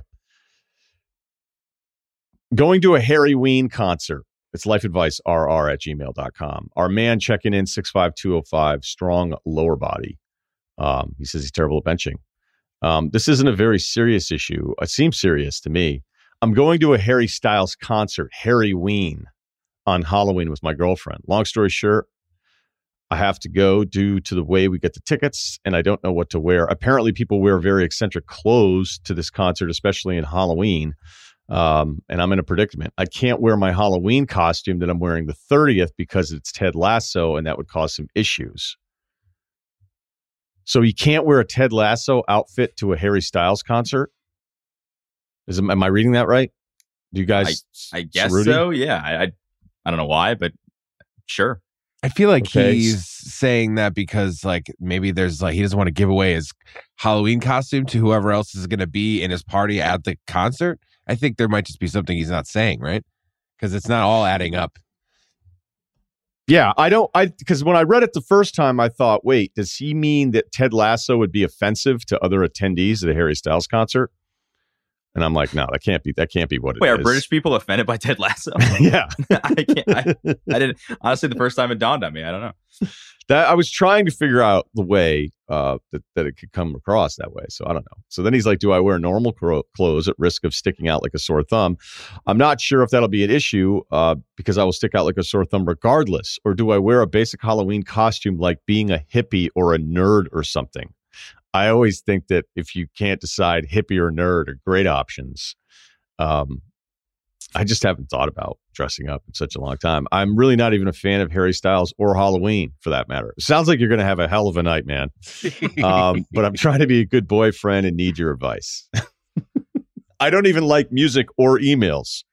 Going to a Harry Ween concert. It's lifeadvicerr at gmail.com. Our man checking in 65205, strong lower body. Um, he says he's terrible at benching. Um, this isn't a very serious issue. It seems serious to me. I'm going to a Harry Styles concert, Harry Ween, on Halloween with my girlfriend. Long story short, I have to go due to the way we get the tickets, and I don't know what to wear. Apparently, people wear very eccentric clothes to this concert, especially in Halloween um, and I'm in a predicament. I can't wear my Halloween costume that I'm wearing the 30th because it's Ted Lasso, and that would cause some issues. So you can't wear a Ted Lasso outfit to a Harry Styles concert. Is am I reading that right? Do you guys? I, I guess so. Yeah, I, I, I don't know why, but sure. I feel like okay. he's saying that because like maybe there's like he doesn't want to give away his Halloween costume to whoever else is going to be in his party at the concert. I think there might just be something he's not saying, right? Because it's not all adding up. Yeah, I don't. I because when I read it the first time, I thought, wait, does he mean that Ted Lasso would be offensive to other attendees at a Harry Styles concert? And I'm like, no, that can't be. That can't be what it Wait, is. are British people offended by Ted Lasso? yeah, I can't. I, I, didn't. Honestly, the first time it dawned on me. I don't know that I was trying to figure out the way uh, that, that it could come across that way. So I don't know. So then he's like, Do I wear normal clothes at risk of sticking out like a sore thumb? I'm not sure if that'll be an issue uh, because I will stick out like a sore thumb regardless. Or do I wear a basic Halloween costume like being a hippie or a nerd or something? I always think that if you can't decide hippie or nerd are great options. Um, I just haven't thought about dressing up in such a long time. I'm really not even a fan of Harry Styles or Halloween for that matter. It sounds like you're going to have a hell of a night, man. um, but I'm trying to be a good boyfriend and need your advice. I don't even like music or emails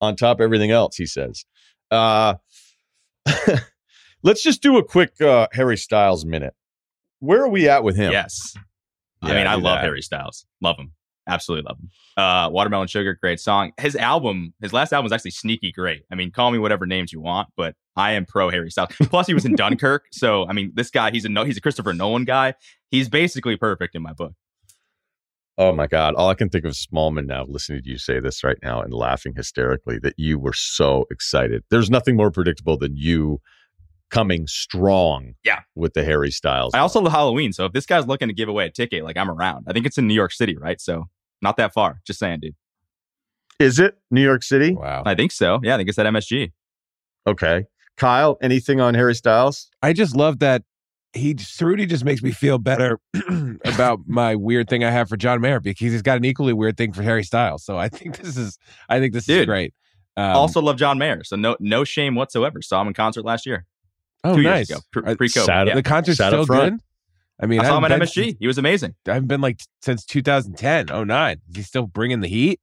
on top of everything else, he says. Uh, let's just do a quick uh, Harry Styles minute. Where are we at with him? Yes. Yeah, I mean, I love that. Harry Styles. Love him. Absolutely love him. Uh, Watermelon Sugar, great song. His album, his last album was actually sneaky great. I mean, call me whatever names you want, but I am pro Harry Styles. Plus, he was in Dunkirk, so I mean, this guy, he's a no, he's a Christopher Nolan guy. He's basically perfect in my book. Oh my God. All I can think of is Smallman now, listening to you say this right now and laughing hysterically that you were so excited. There's nothing more predictable than you coming strong Yeah. with the Harry Styles. I also love Halloween, so if this guy's looking to give away a ticket, like I'm around. I think it's in New York City, right? So not that far. Just saying, dude. Is it New York City? Wow. I think so. Yeah, I think it's at MSG. Okay. Kyle, anything on Harry Styles? I just love that he Ceruti just makes me feel better about my weird thing I have for John Mayer because he's got an equally weird thing for Harry Styles. So I think this is I think this is great. Um, also love John Mayer, so no no shame whatsoever. Saw him in concert last year, oh two nice. years ago, pre Uh, COVID. Sat- Yeah. The concert's Sat still good. I mean, I saw him at haven't been MSG. He was amazing. I haven't been like since 2010, 09. Is he still bringing the heat?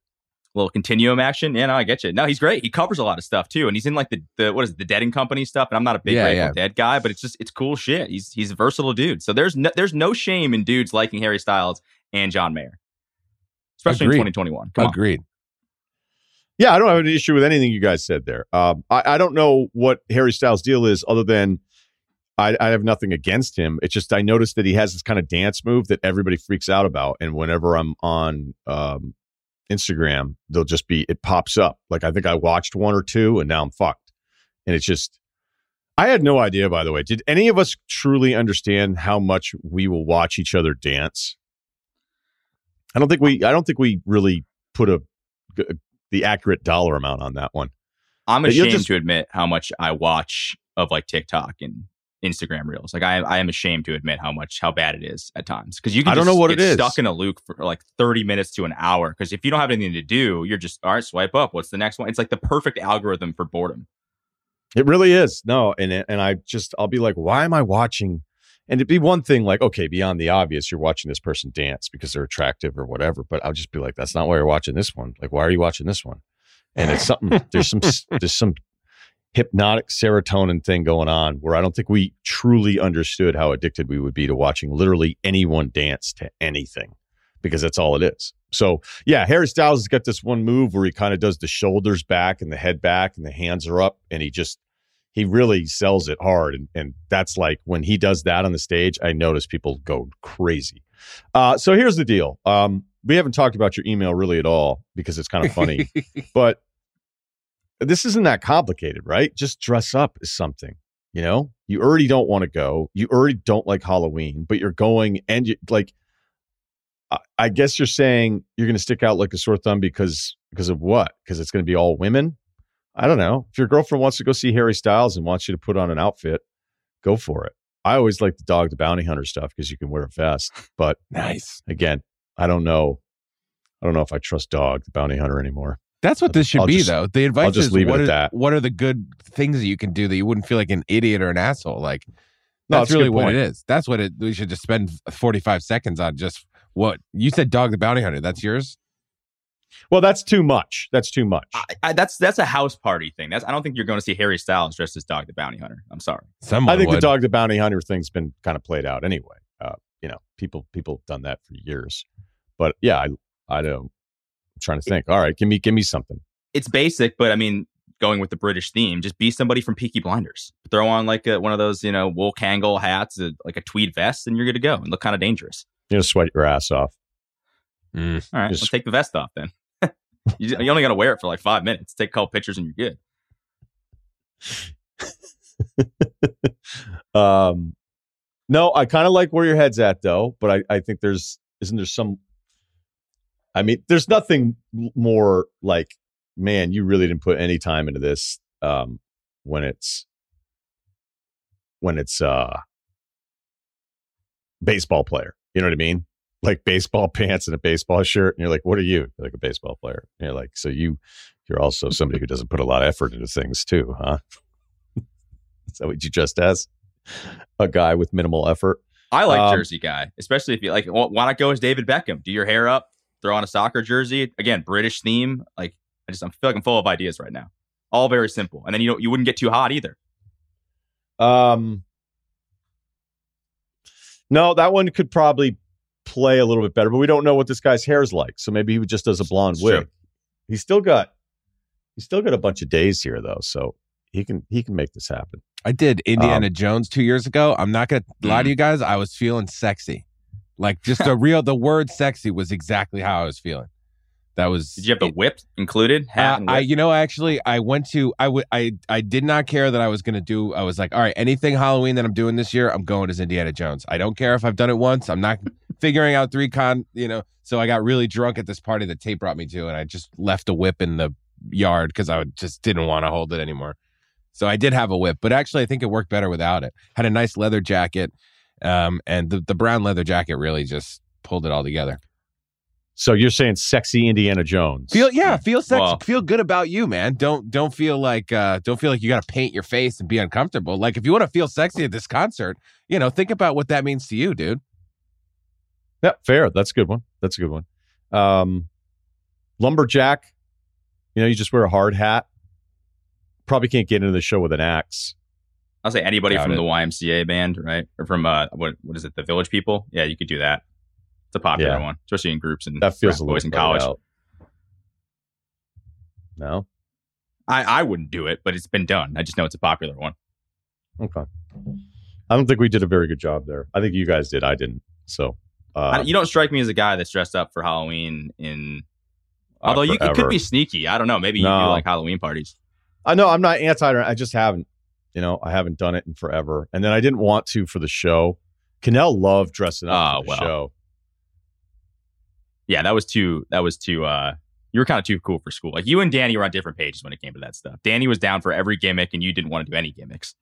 little continuum action. Yeah, no, I get you. No, he's great. He covers a lot of stuff too, and he's in like the, the what is it, the Dead and Company stuff. And I'm not a big Yeah, Grateful yeah. Dead guy, but it's just it's cool shit. He's he's a versatile dude. So there's no, there's no shame in dudes liking Harry Styles and John Mayer, especially Agreed. in 2021. Come on. Agreed. Yeah, I don't have an issue with anything you guys said there. Um, I, I don't know what Harry Styles' deal is, other than I, I have nothing against him. It's just I noticed that he has this kind of dance move that everybody freaks out about, and whenever I'm on um, Instagram, they'll just be it pops up. Like I think I watched one or two, and now I'm fucked. And it's just I had no idea. By the way, did any of us truly understand how much we will watch each other dance? I don't think we. I don't think we really put a the accurate dollar amount on that one. I'm ashamed just- to admit how much I watch of like TikTok and Instagram reels. Like I, I am ashamed to admit how much how bad it is at times because you can I don't just know what get it is. stuck in a loop for like 30 minutes to an hour. Because if you don't have anything to do, you're just all right. Swipe up. What's the next one? It's like the perfect algorithm for boredom. It really is. No, and and I just I'll be like, why am I watching? And it'd be one thing like, okay, beyond the obvious, you're watching this person dance because they're attractive or whatever. But I'll just be like, that's not why you're watching this one. Like, why are you watching this one? And it's something. there's some there's some hypnotic serotonin thing going on where I don't think we truly understood how addicted we would be to watching literally anyone dance to anything because that's all it is. So yeah, Harry Styles has got this one move where he kind of does the shoulders back and the head back and the hands are up and he just he really sells it hard and, and that's like when he does that on the stage i notice people go crazy uh, so here's the deal um, we haven't talked about your email really at all because it's kind of funny but this isn't that complicated right just dress up as something you know you already don't want to go you already don't like halloween but you're going and you like I- I guess you're saying you're going to stick out like a sore thumb because because of what? Because it's going to be all women. I don't know. If your girlfriend wants to go see Harry Styles and wants you to put on an outfit, go for it. I always like the dog the bounty hunter stuff because you can wear a vest. But nice. again, I don't know. I don't know if I trust dog the bounty hunter anymore. That's what this should I'll be, just- though. The advice just is leave it what at are, that. what are the good things that you can do that you wouldn't feel like an idiot or an asshole? Like No, that's it's a good really what it is. That's what it. We should just spend forty five seconds on just what you said. Dog the bounty hunter. That's yours. Well, that's too much. That's too much. I, I, that's that's a house party thing. That's I don't think you're going to see Harry Styles dressed as Dog the Bounty Hunter. I'm sorry. Someone I think the dog the bounty hunter thing's been kind of played out anyway. Uh, you know, people people have done that for years. But yeah, I I don't. I'm trying to think. All right, give me give me something. It's basic, but I mean, going with the British theme, just be somebody from Peaky Blinders. Throw on like a, one of those, you know, wool Kangol hats, uh, like a tweed vest, and you're good to go and look kind of dangerous. You know, sweat your ass off. Mm. All right, Just- let's take the vest off then. you, you only got to wear it for like five minutes. Take a couple pictures and you're good. um, no, I kind of like where your head's at though, but I, I think there's isn't there some. I mean, there's nothing more like, man, you really didn't put any time into this. Um, when it's when it's uh baseball player, you know what I mean? Like baseball pants and a baseball shirt, and you're like, what are you? You're like a baseball player. And you're like, so you you're also somebody who doesn't put a lot of effort into things too, huh? Is that what you just as? A guy with minimal effort. I like Um, jersey guy, especially if you like. wh- Why not go as David Beckham? Do your hair up, throw on a soccer jersey. Again, British theme. Like I just, I feel like I'm full of ideas right now. All very simple, and then you don't, you wouldn't get too hot either. Um, no, that one could probably play a little bit better, but we don't know what this guy's hair is like. So maybe he just does a blonde It's wig. true. He's still got he's still got a bunch of days here though, so he can he can make this happen. I did Indiana Jones two years ago. I'm not gonna lie to you guys. I was feeling sexy, like just the real. The word "sexy" was exactly how I was feeling. That was. Did you have the whip included? Uh, and I, you know, actually, I went to, I would, I, I did not care that I was going to do. I was like, all right, anything Halloween that I'm doing this year, I'm going as Indiana Jones. I don't care if I've done it once. I'm not figuring out three con, you know. So I got really drunk at this party that Tate brought me to, and I just left a whip in the yard because I would- just didn't want to hold it anymore. So I did have a whip, but actually, I think it worked better without it. Had a nice leather jacket, um, and the the brown leather jacket really just pulled it all together. So you're saying sexy Indiana Jones. Feel yeah, feel sexy, Well- feel good about you, man. Don't don't feel like uh don't feel like you got to paint your face and be uncomfortable. Like if you want to feel sexy at this concert, you know, think about what that means to you, dude. Yeah, fair. That's a good one. That's a good one. Um, lumberjack. You know, you just wear a hard hat. Probably can't get into the show with an axe. I'll say anybody Got from it. the YMCA band, right? Or from uh, what what is it? The Village People. Yeah, you could do that. It's a popular Yeah. one, especially in groups and That feels a boys in college. out. No. I I wouldn't do it, but it's been done. I just know it's a popular one. Okay. I don't think we did a very good job there. I think you guys did. I didn't. So. I- Uh, you don't strike me as a guy that's dressed up for Halloween in. uh, Although you it could be sneaky. I don't know. Maybe you do like Halloween parties. I know I'm not anti. I just haven't. You know, I haven't done it in forever, and then I didn't want to for the show. Kanell loved dressing up for the well. show. Yeah, that was too. That was too. uh You were kind of too cool for school. Like you and Danny were on different pages when it came to that stuff. Danny was down for every gimmick, and you didn't want to do any gimmicks.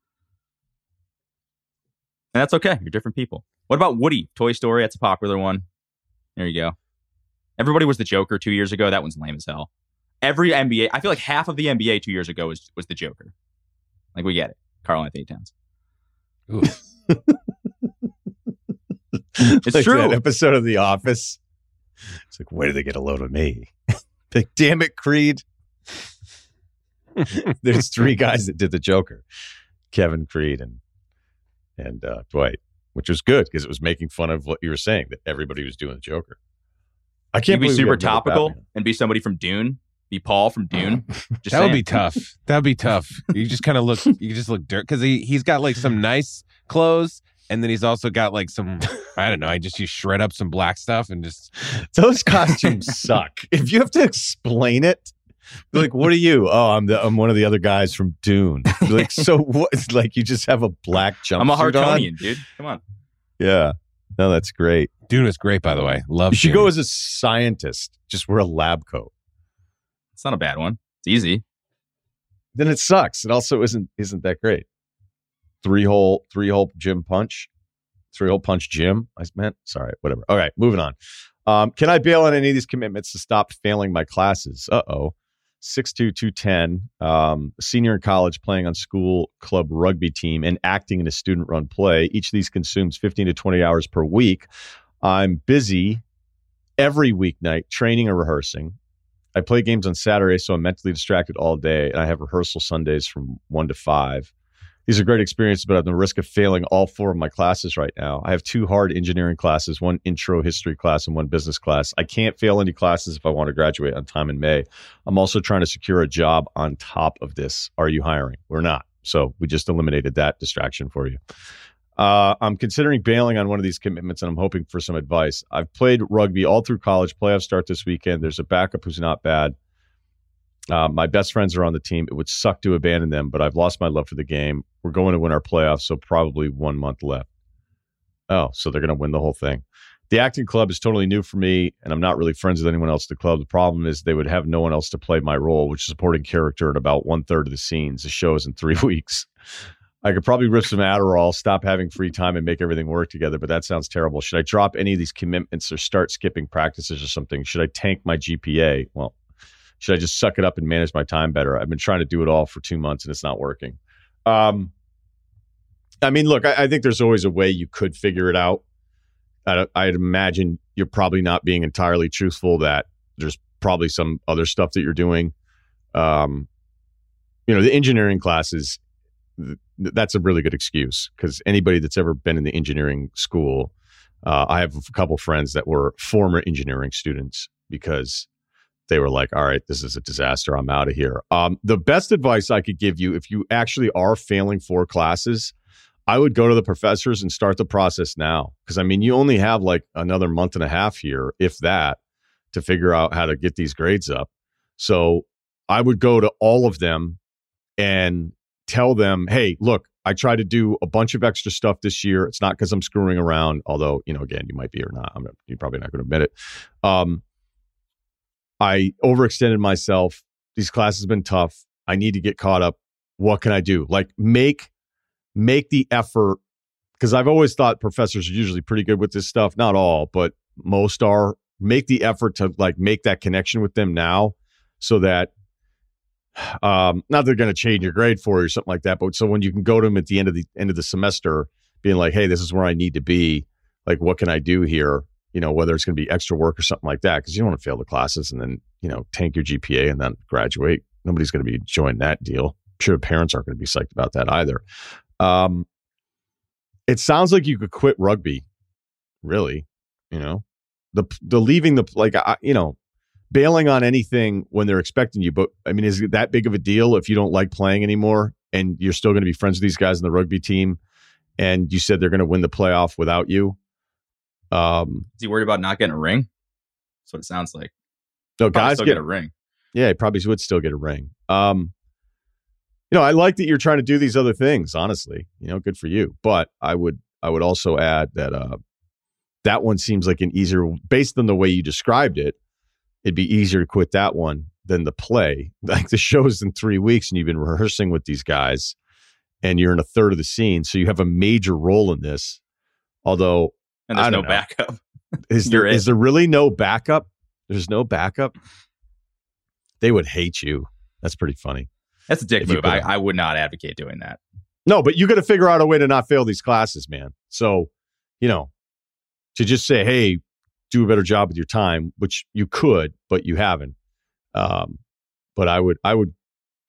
And that's okay. You're different people. What about Woody? Toy Story. That's a popular one. There you go. Everybody was the Joker two years ago. That one's lame as hell. Every NBA. I feel like half of the NBA two years ago was was the Joker. Like we get it. Karl Anthony Towns. It's like true. Episode of The Office. It's like, where did they get a load of me? like, damn it, Creed. There's three guys that did the Joker, Kevin Creed and and uh, Dwight, which was good because it was making fun of what you were saying that everybody was doing the Joker. I can't be super haven't done a topical and be somebody from Dune. Be Paul from uh, Dune. Just that would be tough. That would be tough. You just kind of look. You just look dirt because he he's got like some nice clothes, and then he's also got like some. I don't know. I just you shred up some black stuff and just. Those costumes suck. If you have to explain it, like, what are you? Oh, I'm the I'm one of the other guys from Dune. Like, so what? It's like you just have a black jumpsuit I'm a on? Harkonnen, dude. Come on. Yeah. No, that's great. Dune is great, by the way. Love. You should Dune. go as a scientist. Just wear a lab coat. It's not a bad one. It's easy. Then it sucks. It also isn't isn't that great. Three hole three hole gym punch. Three hole punch gym. I meant sorry, whatever. All right, moving on. Um, can I bail on any of these commitments to stop failing my classes? Uh oh. Six two two ten. Um, senior in college, playing on school club rugby team and acting in a student run play. Each of these consumes fifteen to twenty hours per week. I'm busy every weeknight training and rehearsing. I play games on Saturday, so I'm mentally distracted all day, and I have rehearsal Sundays from one to five. These are great experiences, but I'm at the risk of failing all four of my classes right now. I have two hard engineering classes, one intro history class and one business class. I can't fail any classes if I want to graduate on time in May. I'm also trying to secure a job on top of this. Are you hiring? We're not. So we just eliminated that distraction for you. Uh, I'm considering bailing on one of these commitments and I'm hoping for some advice. I've played rugby all through college. Playoffs start this weekend. There's a backup who's not bad. Uh, my best friends are on the team. It would suck to abandon them, but I've lost my love for the game. We're going to win our playoffs, so probably one month left. Oh, so they're going to win the whole thing. The acting club is totally new for me, and I'm not really friends with anyone else at the club. The problem is they would have no one else to play my role, which is supporting character in about one third of the scenes. The show is in three weeks. I could probably rip some Adderall, stop having free time, and make everything work together, but that sounds terrible. Should I drop any of these commitments or start skipping practices or something? Should I tank my GPA? Well, should I just suck it up and manage my time better? I've been trying to do it all for two months and it's not working. Um, I mean, look, I, I think there's always a way you could figure it out. I, I'd imagine you're probably not being entirely truthful that there's probably some other stuff that you're doing. Um, you know, the engineering classes, th- that's a really good excuse because anybody that's ever been in the engineering school, uh, I have a couple friends that were former engineering students because they were like, all right, this is a disaster. I'm out of here. Um, the best advice I could give you if you actually are failing four classes, I would go to the professors and start the process now. Because I mean, you only have like another month and a half here, if that, to figure out how to get these grades up. So I would go to all of them and tell them, hey, look, I tried to do a bunch of extra stuff this year. It's not because I'm screwing around, although, you know, again, you might be or not. I'm you're probably not going to admit it. Um, I overextended myself. These classes have been tough. I need to get caught up. What can I do? Like make make the effort because I've always thought professors are usually pretty good with this stuff. Not all, but most are. Make the effort to like make that connection with them now so that um not they're going to change your grade for you or something like that but so when you can go to them at the end of the end of the semester being like hey this is where i need to be like what can i do here you know, whether it's going to be extra work or something like that, because you don't want to fail the classes and then, you know, tank your GPA and then graduate. Nobody's going to be enjoying that deal. I'm sure parents aren't going to be psyched about that either. Um, it sounds like you could quit rugby, really. You know, the the leaving the like, I, you know, bailing on anything when they're expecting you. But I mean, is it that big of a deal if you don't like playing anymore and you're still going to be friends with these guys in the rugby team? And you said they're going to win the playoff without you. Um, Is he worried about not getting a ring? That's what it sounds like. No, probably guys get, get, a ring. Yeah, he probably would still get a ring. Um, you know, I like that you're trying to do these other things. Honestly, you know, good for you. But I would, I would also add that uh, that one seems like an easier, based on the way you described it, it'd be easier to quit that one than the play. Like the show's in three weeks, and you've been rehearsing with these guys, and you're in a third of the scene, so you have a major role in this. Although and there's no know. backup. Is there is there really no backup? There's no backup. They would hate you. That's pretty funny. That's a dick move. I, I would not advocate doing that. No, but you got to figure out a way to not fail these classes, man. So, you know, to just say, "Hey, do a better job with your time," which you could, but you haven't. Um, but I would, I would,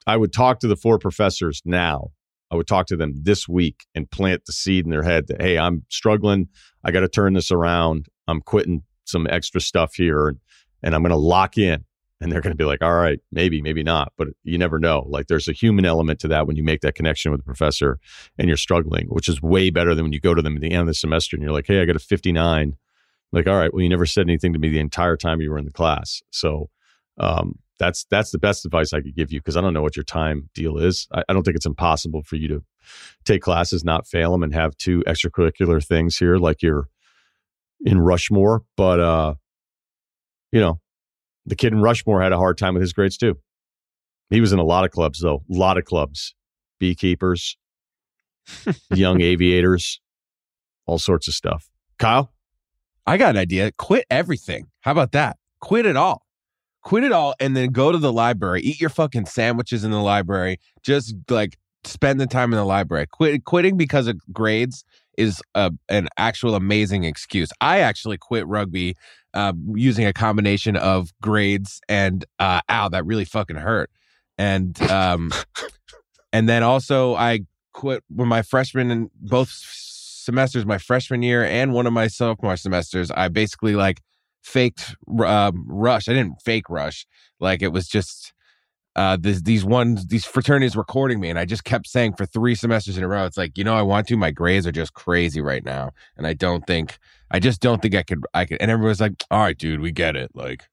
I would talk to the four professors now I would talk to them this week and plant the seed in their head that, hey, I'm struggling. I got to turn this around. I'm quitting some extra stuff here and, and I'm going to lock in. And they're going to be like, all right, maybe, maybe not, but you never know. Like there's a human element to that when you make that connection with the professor and you're struggling, which is way better than when you go to them at the end of the semester and you're like, hey, I got a 59. Like, all right, well, you never said anything to me the entire time you were in the class. So, um, that's that's the best advice I could give you because I don't know what your time deal is. I, I, don't think it's impossible for you to take classes, not fail them, and have two extracurricular things here like you're in Rushmore. But uh, you know, the kid in Rushmore had a hard time with his grades too. He was in a lot of clubs though, a lot of clubs, beekeepers, young aviators, all sorts of stuff. Kyle, I got an idea. Quit everything. How about that? Quit it all quit it all and then go to the library, eat your fucking sandwiches in the library, just like spend the time in the library. Quit quitting because of grades is a, an actual amazing excuse. I actually quit rugby uh, using a combination of grades and uh, ow, that really fucking hurt. And um, and then also I quit when my freshman and both semesters, my freshman year and one of my sophomore semesters. I basically like faked uh, rush. I didn't fake rush. Like it was just uh, this, these ones, these fraternities recording me, and I just kept saying for three semesters in a row, it's like you know I want to. My grades are just crazy right now, and I don't think I just don't think I could. I could. And everyone's like, "All right, dude, we get it." Like,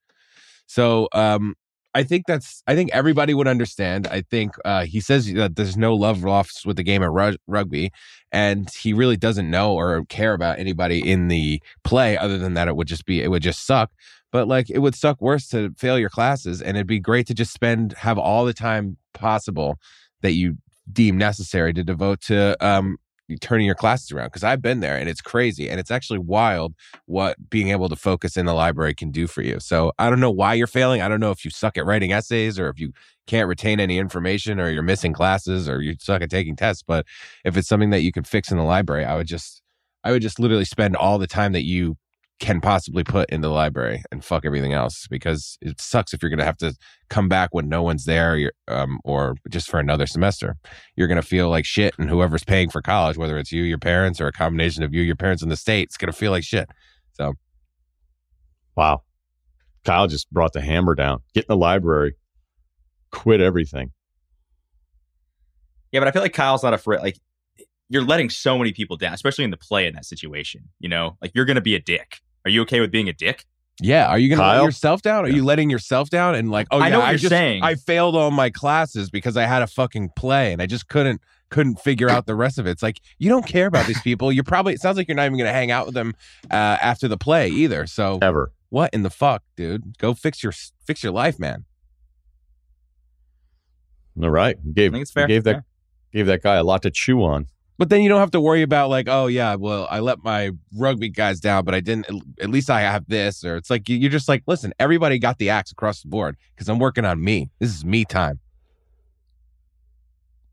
so um, I think that's. I think everybody would understand. I think uh, he says that there's no love lost with the game of rug- rugby, and he really doesn't know or care about anybody in the play other than that it would just be it would just suck. But like it would suck worse to fail your classes, and it'd be great to just spend have all the time possible that you deem necessary to devote to um, turning your classes around because I've been there and it's crazy and it's actually wild what being able to focus in the library can do for you. So I don't know why you're failing. I don't know if you suck at writing essays or if you can't retain any information or you're missing classes or you suck at taking tests, but if it's something that you can fix in the library, I would just I would just literally spend all the time that you can possibly put in the library and fuck everything else because it sucks if you're going to have to come back when no one's there um, or just for another semester. You're going to feel like shit, and whoever's paying for college, whether it's you, your parents, or a combination of you, your parents, in the state, it's going to feel like shit. So, wow. Kyle just brought the hammer down. Get in the library, quit everything. Yeah, but I feel like Kyle's not afraid. Like, you're letting so many people down, especially in the play in that situation. You know, like you're going to be a dick. Are you okay with being a dick? Yeah. Are you going to let yourself down? Are yeah. you letting yourself down? And like, oh, I know what I you're just, saying. I failed all my classes because I had a fucking play and I just couldn't couldn't figure out the rest of it. It's like you don't care about these people. You're probably it sounds like you're not even going to hang out with them uh, after the play either. So ever. What in the fuck, dude? Go fix your fix your life, man. All right. Gave, I think it's fair. Gave that yeah. gave that guy a lot to chew on. But then you don't have to worry about like, oh yeah, well I let my rugby guys down, but I didn't. At least I have this, or it's like you're just like, listen, everybody got the axe across the board because I'm working on me. This is me time.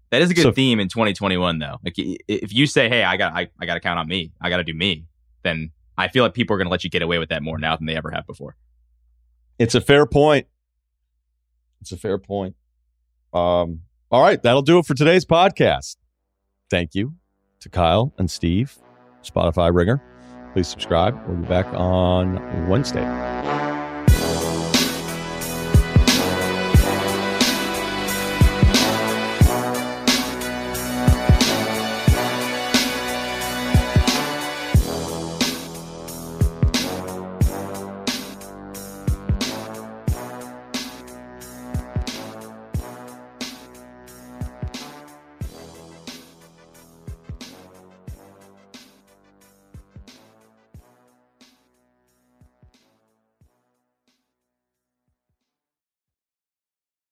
That is a good so, theme in 2021, though. Like if you say, "Hey, I got, I, I got to count on me. I got to do me," then I feel like people are going to let you get away with that more now than they ever have before. It's a fair point. It's a fair point. Um, all right, that'll do it for today's podcast thank you to Kyle and Steve, Spotify Ringer. Please subscribe. We'll be back on Wednesday.